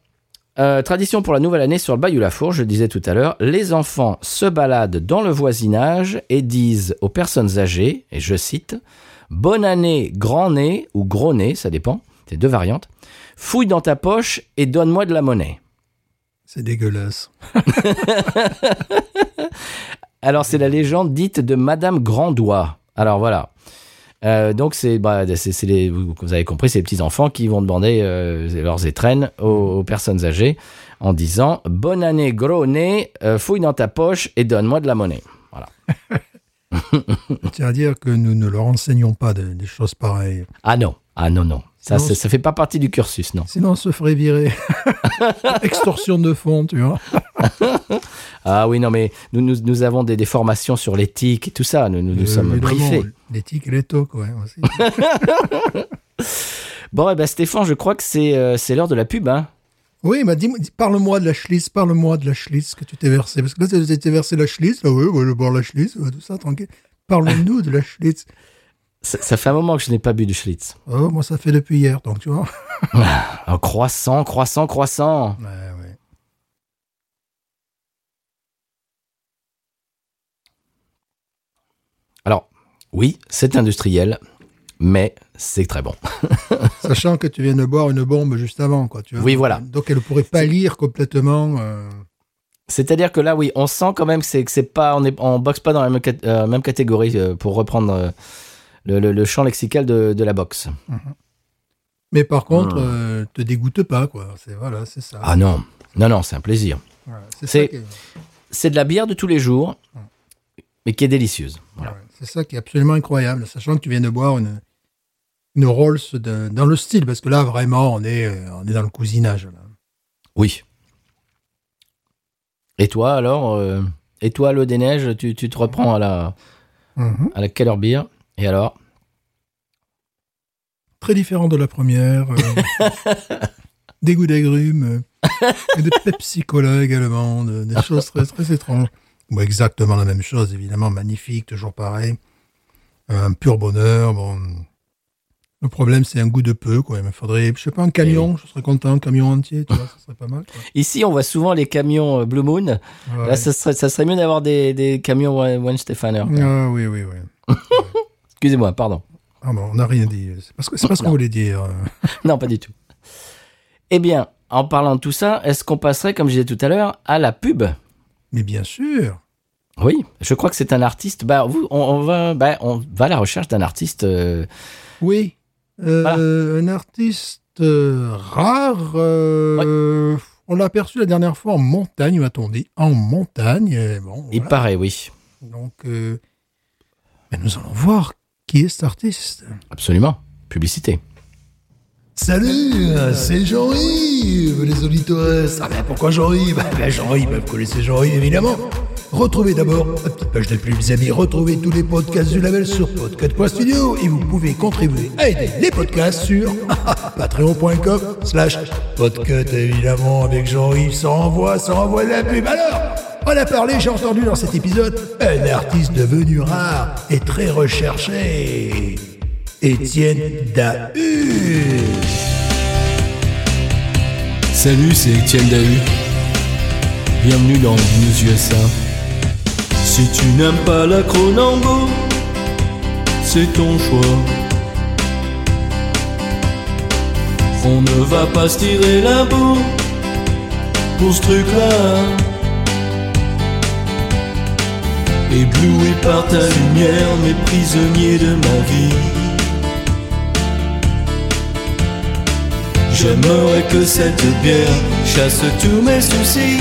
Speaker 1: euh, tradition pour la nouvelle année sur le Bayou La Fourche, je le disais tout à l'heure, les enfants se baladent dans le voisinage et disent aux personnes âgées, et je cite, Bonne année, grand nez ou gros nez, ça dépend, c'est deux variantes, fouille dans ta poche et donne-moi de la monnaie.
Speaker 2: C'est dégueulasse.
Speaker 1: Alors, c'est la légende dite de Madame Grandois. Alors voilà. Euh, donc, c'est, bah, c'est, c'est les, vous avez compris, c'est les petits-enfants qui vont demander euh, leurs étrennes aux, aux personnes âgées en disant Bonne année, gros nez, euh, fouille dans ta poche et donne-moi de la monnaie. Voilà.
Speaker 2: Je tiens à dire que nous ne leur enseignons pas de- des choses pareilles.
Speaker 1: Ah non, ah non, non. Ça,
Speaker 2: Sinon,
Speaker 1: ça fait pas partie du cursus, non.
Speaker 2: Sinon, on se ferait virer. Extorsion de fonds, tu vois.
Speaker 1: Ah oui, non, mais nous, nous, nous avons des, des formations sur l'éthique et tout ça. Nous, nous, nous sommes briefés.
Speaker 2: Et les tocs, ouais. aussi.
Speaker 1: Bon, eh ben, Stéphane, je crois que c'est, euh, c'est l'heure de la pub, hein.
Speaker 2: oui, dis- parle-moi de la Schlitz, parle-moi de la Schlitz que tu t'es versé. Parce que là, tu t'es versé la Schlitz, là, oui, je boire la Schlitz, tout ça, tranquille. Parle-nous de la Schlitz.
Speaker 1: Ça, ça fait un moment que je n'ai pas bu de Schlitz.
Speaker 2: Oh, moi, ça fait depuis hier, donc tu vois.
Speaker 1: Un croissant, croissant, croissant.
Speaker 2: Ouais, ouais.
Speaker 1: Alors, oui, c'est industriel, mais c'est très bon.
Speaker 2: Sachant que tu viens de boire une bombe juste avant, quoi. Tu vois.
Speaker 1: Oui, voilà.
Speaker 2: Donc, elle pourrait pâlir complètement. euh,
Speaker 1: C'est-à-dire que là, oui, on sent quand même que c'est que c'est pas, on est, on boxe pas dans la même, euh, même catégorie euh, pour reprendre le, le- le champ lexical de, de la boxe.
Speaker 2: Mais par contre, euh, te dégoûte pas, quoi. C'est voilà, c'est ça.
Speaker 1: Ah non, non, non, c'est un plaisir.
Speaker 2: Voilà, c'est
Speaker 1: c'est-
Speaker 2: est-
Speaker 1: de la bière de tous les jours, mais qui est délicieuse. Voilà.
Speaker 2: ouais, c'est ça qui est absolument incroyable, sachant que tu viens de boire une une Rolls de- dans le style, parce que là vraiment, on est euh, on est dans le cousinage. là.
Speaker 1: Oui. Et toi alors, euh, et toi l'eau des neiges, tu, tu te reprends à la,
Speaker 2: Mhm.
Speaker 1: à la Keller Beer et alors?
Speaker 2: Très différent de la première. euh, dégoût d'agrumes. euh, et de Pepsi Cola également, de- des choses très, très étranges. Bon, exactement la même chose, évidemment, magnifique, toujours pareil. Un pur bonheur, bon. Le problème, c'est un goût de peu, quoi. Il me faudrait, je sais pas, un camion, je serais content, un camion entier, tu vois, ça serait pas mal, quoi.
Speaker 1: Ici, on voit souvent les camions euh, Blue Moon.
Speaker 2: Ouais.
Speaker 1: Là, ça serait, ça serait mieux d'avoir des, des camions One Stefaner.
Speaker 2: Ah, oui, oui, oui.
Speaker 1: Excusez-moi, pardon.
Speaker 2: Ah bon, on n'a rien dit. C'est que c'est pas ce qu'on voulait dire.
Speaker 1: Non, pas du tout. Eh bien, en parlant de tout ça, est-ce qu'on passerait, comme je disais tout à l'heure, à la pub?
Speaker 2: Mais bien sûr.
Speaker 1: Oui, je crois que c'est un artiste. Bah, vous, on, on va, bah, on va à la recherche d'un artiste. euh,
Speaker 2: Oui. Euh, Un artiste euh, rare. On l'a aperçu la dernière fois en montagne, m'a-t-on dit. En montagne. bon,
Speaker 1: Il
Speaker 2: voilà.
Speaker 1: paraît, oui,
Speaker 2: Donc, ben, nous allons voir qui est cet artiste.
Speaker 1: absolument. Publicité.
Speaker 2: Salut, c'est Jean-Yves, les auditeurs. Ah ben pourquoi Jean-Yves? Ben, ben, Jean-Yves, ben, vous connaissez Jean-Yves évidemment. Retrouvez d'abord la petite page de pub, mes amis. Retrouvez tous les podcasts du label sur podcut.studio et vous pouvez contribuer à aider les podcasts sur patreon.com slash podcut évidemment avec Jean-Yves. Ça renvoie, ça renvoie de la pub. Alors, on a parlé, j'ai entendu dans cet épisode, un artiste devenu rare et très recherché. Étienne Dahu.
Speaker 3: Salut, c'est Étienne Dahu. Bienvenue dans News USA. Si tu n'aimes pas la Cronenbourg, c'est ton choix. On ne va pas se tirer la bourre pour ce truc-là. Ébloui par ta lumière, mais prisonnier de ma vie. J'aimerais que cette bière chasse tous mes soucis.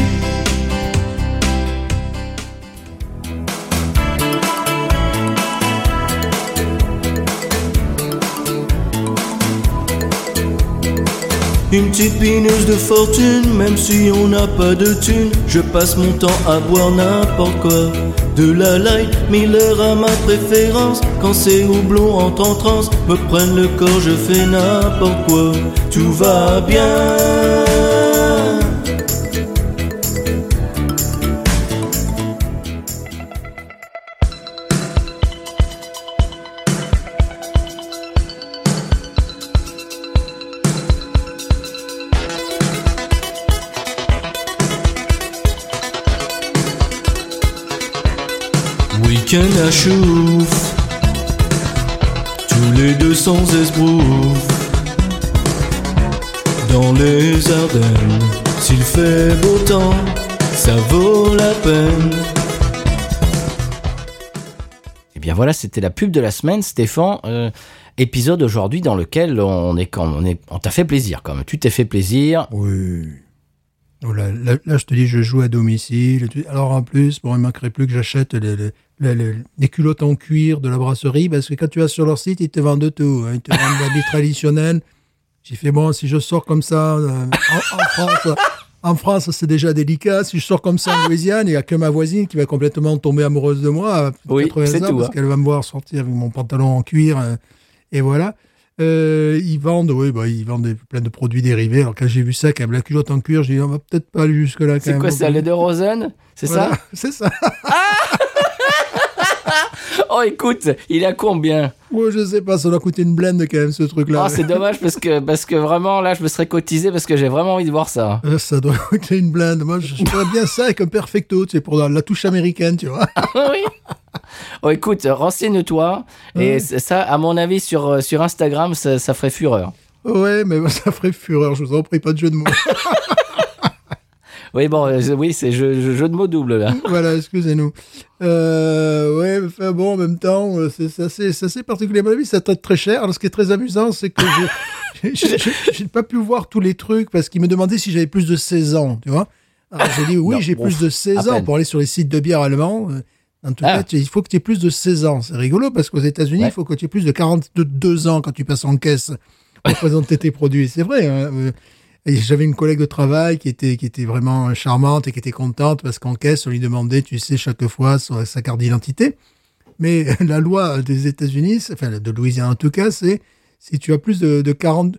Speaker 3: Une petite pineuse de fortune, même si on n'a pas de thune. Je passe mon temps à boire n'importe quoi. De la light, Miller à ma préférence. Quand ces houblons entrent en transe, me prennent le corps, je fais n'importe quoi. Tout va bien. Week-end à chouf Tous les deux sans esbrouf Dans les Ardennes S'il fait beau temps Ça vaut la peine
Speaker 1: Eh bien voilà, c'était la pub de la semaine, Stéphane. Euh, épisode aujourd'hui dans lequel on est quand on est, on t'a fait plaisir quand même. Tu t'es fait plaisir.
Speaker 2: Oui. Oh là, là, là, je te dis, je joue à domicile. Alors en plus, bon, il manquerait plus que j'achète les, les, les- les- les culottes en cuir de la brasserie, parce que quand tu vas sur leur site, ils te vendent de tout. hein. Ils te vendent l'habit traditionnel. J'ai fait, bon, si je sors comme ça euh, en, en France, en France, c'est déjà délicat. Si je sors comme ça en Louisiane, il n'y a que ma voisine qui va complètement tomber amoureuse de moi à
Speaker 1: Oui,
Speaker 2: 80
Speaker 1: c'est
Speaker 2: ans,
Speaker 1: tout,
Speaker 2: parce
Speaker 1: hein.
Speaker 2: qu'elle va me voir sortir avec mon pantalon en cuir. euh, et voilà. Euh, ils vendent, oui, bah, ils vendent des- plein de produits dérivés. Alors quand j'ai vu ça, quand même, la culotte en cuir, j'ai dit, on va peut-être pas aller jusque-là.
Speaker 1: C'est quoi ça, le de Rosen? C'est
Speaker 2: Voilà,
Speaker 1: ça?
Speaker 2: C'est ça.
Speaker 1: Oh écoute, il a combien
Speaker 2: Moi, je sais pas, ça doit coûter une blende quand même, ce truc-là.
Speaker 1: Oh, c'est dommage parce que parce que vraiment là, je me serais cotisé parce que j'ai vraiment envie de voir ça.
Speaker 2: Euh, ça doit coûter une blinde. Moi, je ferais bien ça avec un perfecto, tu sais, pour la, touche américaine, tu vois.
Speaker 1: oui. Oh écoute, renseigne-toi et ça, à mon avis, sur euh, sur Instagram, ça, ça ferait fureur.
Speaker 2: Ouais, mais ça ferait fureur, je vous en prie, pas de jeu de mots.
Speaker 1: Oui bon, euh, oui, c'est jeu, jeu, jeu de mots double là.
Speaker 2: voilà, excusez-nous. Euh, ouais, enfin, bon, en même temps, euh, c'est assez, particulier. À mon avis, ça traite très cher. Alors, ce qui est très amusant, c'est que je- j'ai pas pu voir tous les trucs parce qu'il me demandait si j'avais plus de 16 ans, tu vois. Alors, j'ai dit oui, j'ai plus de
Speaker 1: à
Speaker 2: 16 ans pour aller sur les sites de bière allemands. euh, En tout
Speaker 1: Ah.
Speaker 2: cas, il faut que tu aies plus de 16 ans. C'est rigolo parce qu'aux États-Unis,
Speaker 1: Ouais.
Speaker 2: il faut que tu aies plus de 42 ans quand tu passes en caisse pour présenter tes produits. C'est vrai. hein, j'avais une collègue de travail qui était, qui était vraiment charmante et qui était contente parce qu'en caisse, on lui demandait, tu sais, chaque fois sa, carte d'identité. Mais la loi des États-Unis, enfin de Louisiane en tout cas, c'est si tu as plus de, de 40,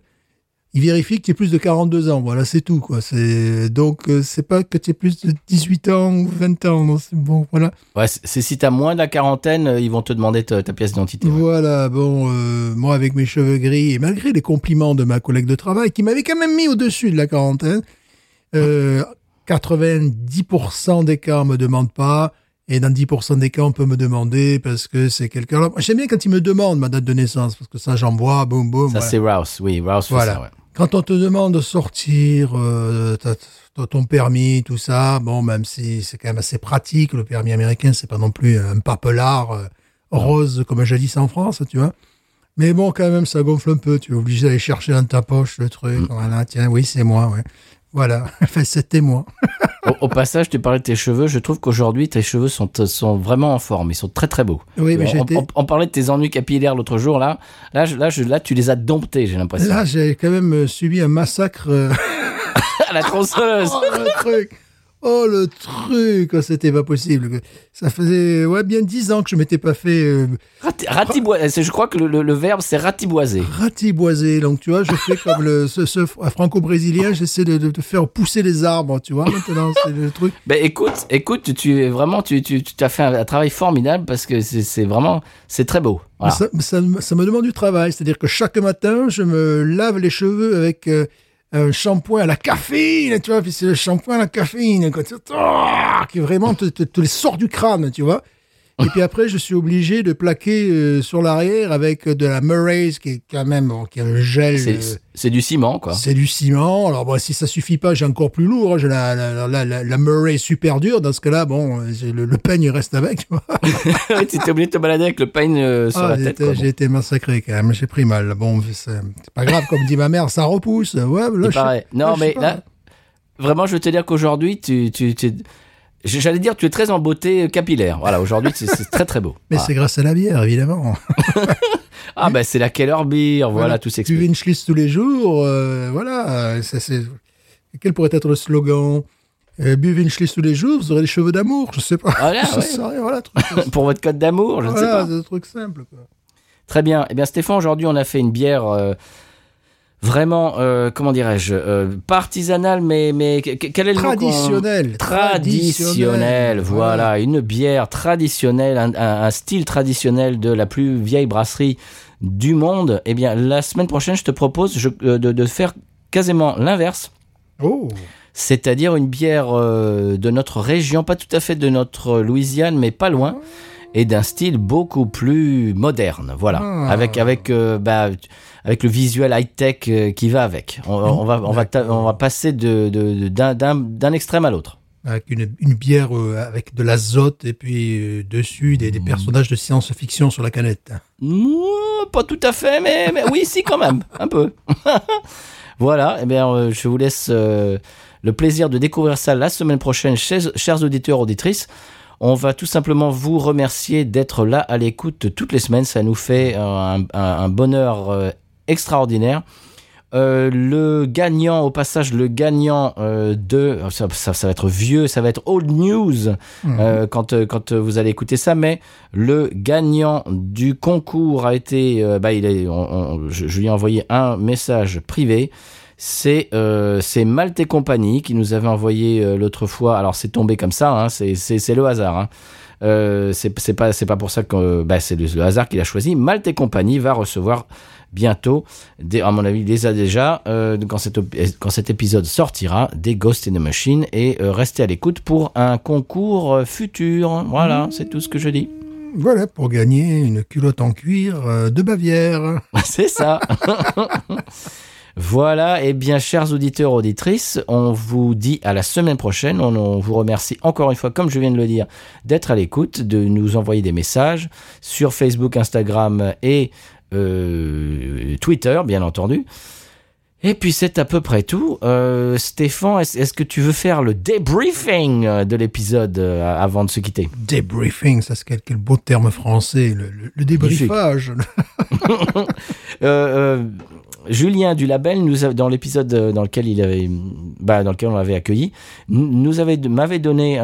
Speaker 2: il vérifie que tu es plus de 42 ans. Voilà, c'est tout, quoi. C'est, donc, euh, c'est pas que tu es plus de 18 ans ou 20 ans. Non, c'est bon, voilà.
Speaker 1: Ouais, c'est si t'as moins de la quarantaine, euh, ils vont te demander ta, ta pièce d'identité. ouais.
Speaker 2: Voilà, bon, euh, moi avec mes cheveux gris, et malgré les compliments de ma collègue de travail, qui m'avait quand même mis au-dessus de la quarantaine, euh, 90% des cas on me demande pas, et dans 10% des cas on peut me demander parce que c'est quelqu'un. J'aime bien quand ils me demandent ma date de naissance, parce que ça j'envoie, boum boum.
Speaker 1: Ça,
Speaker 2: voilà.
Speaker 1: c'est Rouse. Oui, Rouse fait ça, ouais.
Speaker 2: Quand on te demande de sortir euh, ton permis, tout ça, bon, même si c'est quand même assez pratique, le permis américain, c'est pas non plus un papelard euh, rose comme jadis en France, tu vois. Mais bon, quand même, ça gonfle un peu. Tu es obligé d'aller chercher dans ta poche le truc. Voilà, tiens, oui, c'est moi, ouais. Voilà, enfin, c'était moi.
Speaker 1: Au, au passage, tu parlais de tes cheveux. Je trouve qu'aujourd'hui, tes cheveux sont, sont vraiment en forme. Ils sont très, très beaux.
Speaker 2: Oui, mais
Speaker 1: on, on- on parlait de tes ennuis capillaires l'autre jour, là. Là, je- là, je- là, tu les as domptés, j'ai l'impression.
Speaker 2: Là, j'ai quand même euh, subi un massacre. euh,
Speaker 1: la tronçonneuse.
Speaker 2: oh, truc Oh, le truc oh, C'était pas possible. Ça faisait ouais, bien dix ans que je m'étais pas fait... euh,
Speaker 1: Rati- Je crois que le, le- le verbe, c'est ratiboiser.
Speaker 2: ratiboisé. Donc, tu vois, je fais comme le, ce, ce franco-brésilien, j'essaie de, de, de faire pousser les arbres, tu vois, maintenant, c'est le truc.
Speaker 1: Ben écoute, écoute, tu es vraiment, tu, tu, tu as fait un, un travail formidable parce que c'est c'est vraiment, c'est très beau. Voilà.
Speaker 2: Ça, ça, ça me demande du travail, c'est-à-dire que chaque matin, je me lave les cheveux avec euh, un shampoing à la caféine, tu vois, puis c'est le shampoing à la caféine, quoi, tu- ah, qui vraiment te, te, te les sort du crâne, tu vois. Et puis après, je suis obligé de plaquer euh, sur l'arrière avec de la Murray's, qui est quand même, bon, qui est un gel... euh,
Speaker 1: C'est du ciment, quoi.
Speaker 2: C'est du ciment. Alors, bon, si ça suffit pas, j'ai encore plus lourd. hein. J'ai la, la, la, la, Murray super dure. Dans ce cas-là, bon, euh, le, le peigne reste avec. Tu
Speaker 1: t'es obligé de te balader avec le peigne euh, sur
Speaker 2: Ah,
Speaker 1: la
Speaker 2: j'ai
Speaker 1: tête.
Speaker 2: j'ai été massacré quand même. J'ai pris mal. Bon, c'est pas grave. Comme dit ma mère, ça repousse. Ouais, là, je-.
Speaker 1: Non,
Speaker 2: là,
Speaker 1: mais là, vraiment, je veux te dire qu'aujourd'hui, tu, tu, tu- j'allais dire, tu es très en beauté capillaire. Voilà, aujourd'hui, c'est très très beau.
Speaker 2: Mais
Speaker 1: Voilà.
Speaker 2: c'est grâce à la bière, évidemment.
Speaker 1: Ah, ben c'est la Keller Beer, voilà, tout
Speaker 2: Tu
Speaker 1: s'explique.
Speaker 2: une Schlitz tous les jours. euh, voilà. ça, Quel pourrait être le slogan? Euh, Buvez une tous les jours, vous aurez des cheveux d'amour. Je sais pas.
Speaker 1: Voilà, ouais.
Speaker 2: rien. Voilà, truc,
Speaker 1: Pour votre code d'amour, je ne sais
Speaker 2: voilà
Speaker 1: pas.
Speaker 2: c'est un truc simple. Quoi.
Speaker 1: Très bien. Eh bien, Stéphane, aujourd'hui, on a fait une bière euh, vraiment, euh, comment dirais-je, euh, pas artisanale, mais, mais que- que- quel est le mot qu'on-
Speaker 2: Traditionnel.
Speaker 1: Traditionnelle, voilà, une bière traditionnelle, un, un- un style traditionnel de la plus vieille brasserie du monde. Eh bien, la semaine prochaine, je te propose je- euh, de, de faire quasiment l'inverse.
Speaker 2: Oh.
Speaker 1: c'est-à-dire une bière euh, de notre région, pas tout à fait de notre Louisiane, mais pas loin, et d'un style beaucoup plus moderne, voilà,
Speaker 2: Ah.
Speaker 1: avec avec euh, bah, avec le visuel high tech qui va avec. On, on va on va on va passer de de- de- d'un d'un d'un extrême à l'autre.
Speaker 2: avec une, une bière euh, avec de l'azote et puis euh, dessus des, des
Speaker 1: Mmh.
Speaker 2: personnages de science-fiction sur la canette.
Speaker 1: Mouah, Pas tout à fait, mais, mais oui, si quand même, un peu. voilà, eh bien, euh, je vous laisse euh, le plaisir de découvrir ça la semaine prochaine, chers, chers auditeurs, auditrices. On va tout simplement vous remercier d'être là à l'écoute toutes les semaines. Ça nous fait un, un- un bonheur euh, extraordinaire. Euh, le gagnant, au passage, le gagnant euh, de... Ça, ça- ça va être vieux, ça va être old news euh, quand, euh, quand euh, vous allez écouter ça, mais le gagnant du concours a été... euh, bah, il est, on- on- je, je lui ai envoyé un message privé. C'est euh, c'est Malte et compagnie qui nous avait envoyé euh, l'autre fois. Alors c'est tombé comme ça, hein, c'est le hasard. Hein. Euh, c'est pas c'est pas pour ça que euh, bah, c'est le, le hasard qu'il a choisi. Malte et compagnie va recevoir bientôt, des, à mon avis, il les a déjà euh, quand, cet, quand cet épisode sortira, des Ghost in the Machine et euh, restez à l'écoute pour un concours euh, futur. Voilà, c'est tout ce que je dis.
Speaker 2: Voilà, pour gagner une culotte en cuir de Bavière.
Speaker 1: C'est ça. Voilà, et bien, chers auditeurs, auditrices, on vous dit à la semaine prochaine. On, on vous remercie encore une fois, comme je viens de le dire, d'être à l'écoute, de nous envoyer des messages sur Facebook, Instagram et euh, Twitter, bien entendu. Et puis c'est à peu près tout. Euh, Stéphane, est-ce que tu veux faire le débriefing de l'épisode euh, avant de se quitter?
Speaker 2: Débriefing, ça c'est quel, quel beau terme français, le, le- le débriefage.
Speaker 1: Euh, Julien du label nous a- dans l'épisode euh, dans lequel il avait bah, dans lequel on l'avait accueilli nous avait m'avait donné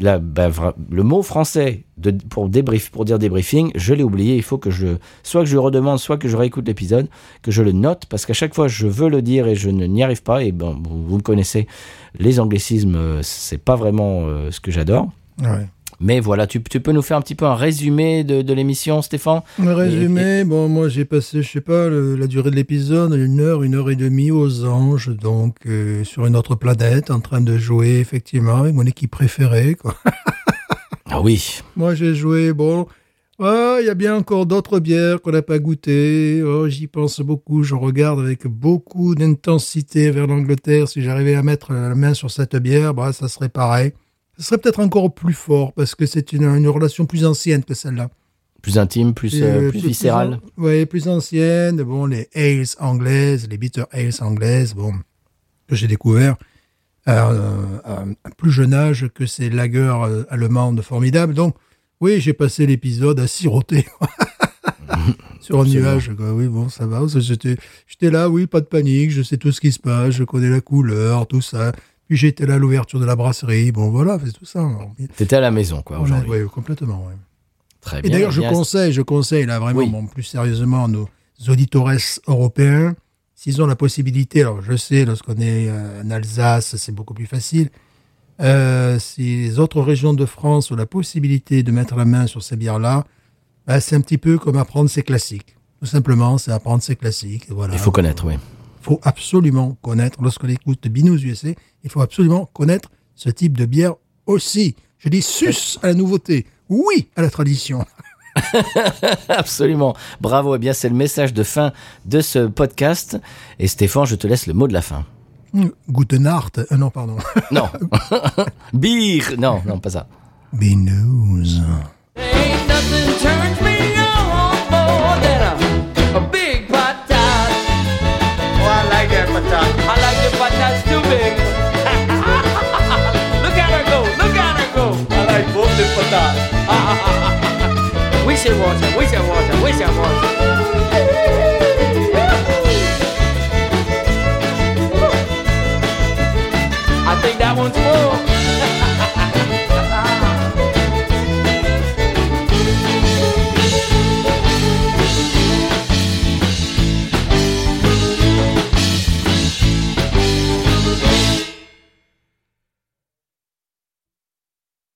Speaker 1: là, bah, le mot français pour, débrief, pour dire débriefing, je l'ai oublié. Il faut que je, soit que je redemande, soit que je réécoute l'épisode, que je le note, parce qu'à chaque fois, je veux le dire et je n'y arrive pas. Et bon, vous, me connaissez, les anglicismes, euh, c'est pas vraiment euh, ce que j'adore. Mais voilà, tu, tu peux nous faire un petit peu un résumé de, de l'émission, Stéphane
Speaker 2: Le résumé, bon, moi j'ai passé, je sais pas, le- la durée de l'épisode, une heure, une heure et demie aux anges, donc euh, sur une autre planète, en train de jouer effectivement avec mon équipe préférée. Quoi.
Speaker 1: Ah oui,
Speaker 2: Moi j'ai joué, bon, ah, il y a bien encore d'autres bières qu'on n'a pas goûtées. Oh, J'y pense beaucoup, je regarde avec beaucoup d'intensité vers l'Angleterre. Si j'arrivais à mettre la main sur cette bière, bah, ça serait pareil. Ce serait peut-être encore plus fort parce que c'est une, une relation plus ancienne que celle-là.
Speaker 1: plus intime, plus, euh, plus viscéral.
Speaker 2: Oui, plus ancienne. Bon, les ales anglaises, les bitter ales anglaises, bon, que j'ai découvert à, un- à un plus jeune âge que ces lagers euh, allemandes formidables. Donc, oui, j'ai passé l'épisode à siroter. Sur un nuage, quoi. Oui, bon, ça va. J'étais là, oui, pas de panique. Je sais tout ce qui se passe. Je connais la couleur, tout ça. Puis j'étais là à l'ouverture de la brasserie. Bon, voilà, c'est tout ça.
Speaker 1: T'étais à la maison, quoi, aujourd'hui.
Speaker 2: Oui, complètement, oui.
Speaker 1: Très
Speaker 2: Et
Speaker 1: bien.
Speaker 2: d'ailleurs, je
Speaker 1: bien.
Speaker 2: conseille, je conseille là vraiment,
Speaker 1: Oui.
Speaker 2: bon, plus sérieusement, nos auditores européens, s'ils ont la possibilité, alors je sais, lorsqu'on est euh, en Alsace, c'est beaucoup plus facile. Euh, si les autres régions de France ont la possibilité de mettre la main sur ces bières-là, bah, c'est un petit peu comme apprendre ses classiques. Tout simplement, c'est apprendre ses classiques. et Voilà.
Speaker 1: Il faut connaître, oui.
Speaker 2: Il faut absolument connaître, lorsqu'on écoute Binous USA, il faut absolument connaître ce type de bière aussi. Je dis sus à la nouveauté, oui à la tradition.
Speaker 1: Absolument. Bravo. Eh bien, c'est le message de fin de ce podcast. Et Stéphane, je te laisse le mot de la fin.
Speaker 2: Guten Nacht. Euh, non, pardon.
Speaker 1: Non. Beer. Non, non, pas ça.
Speaker 2: Binous.
Speaker 4: Ain't 的。危险火车，I think that one's more.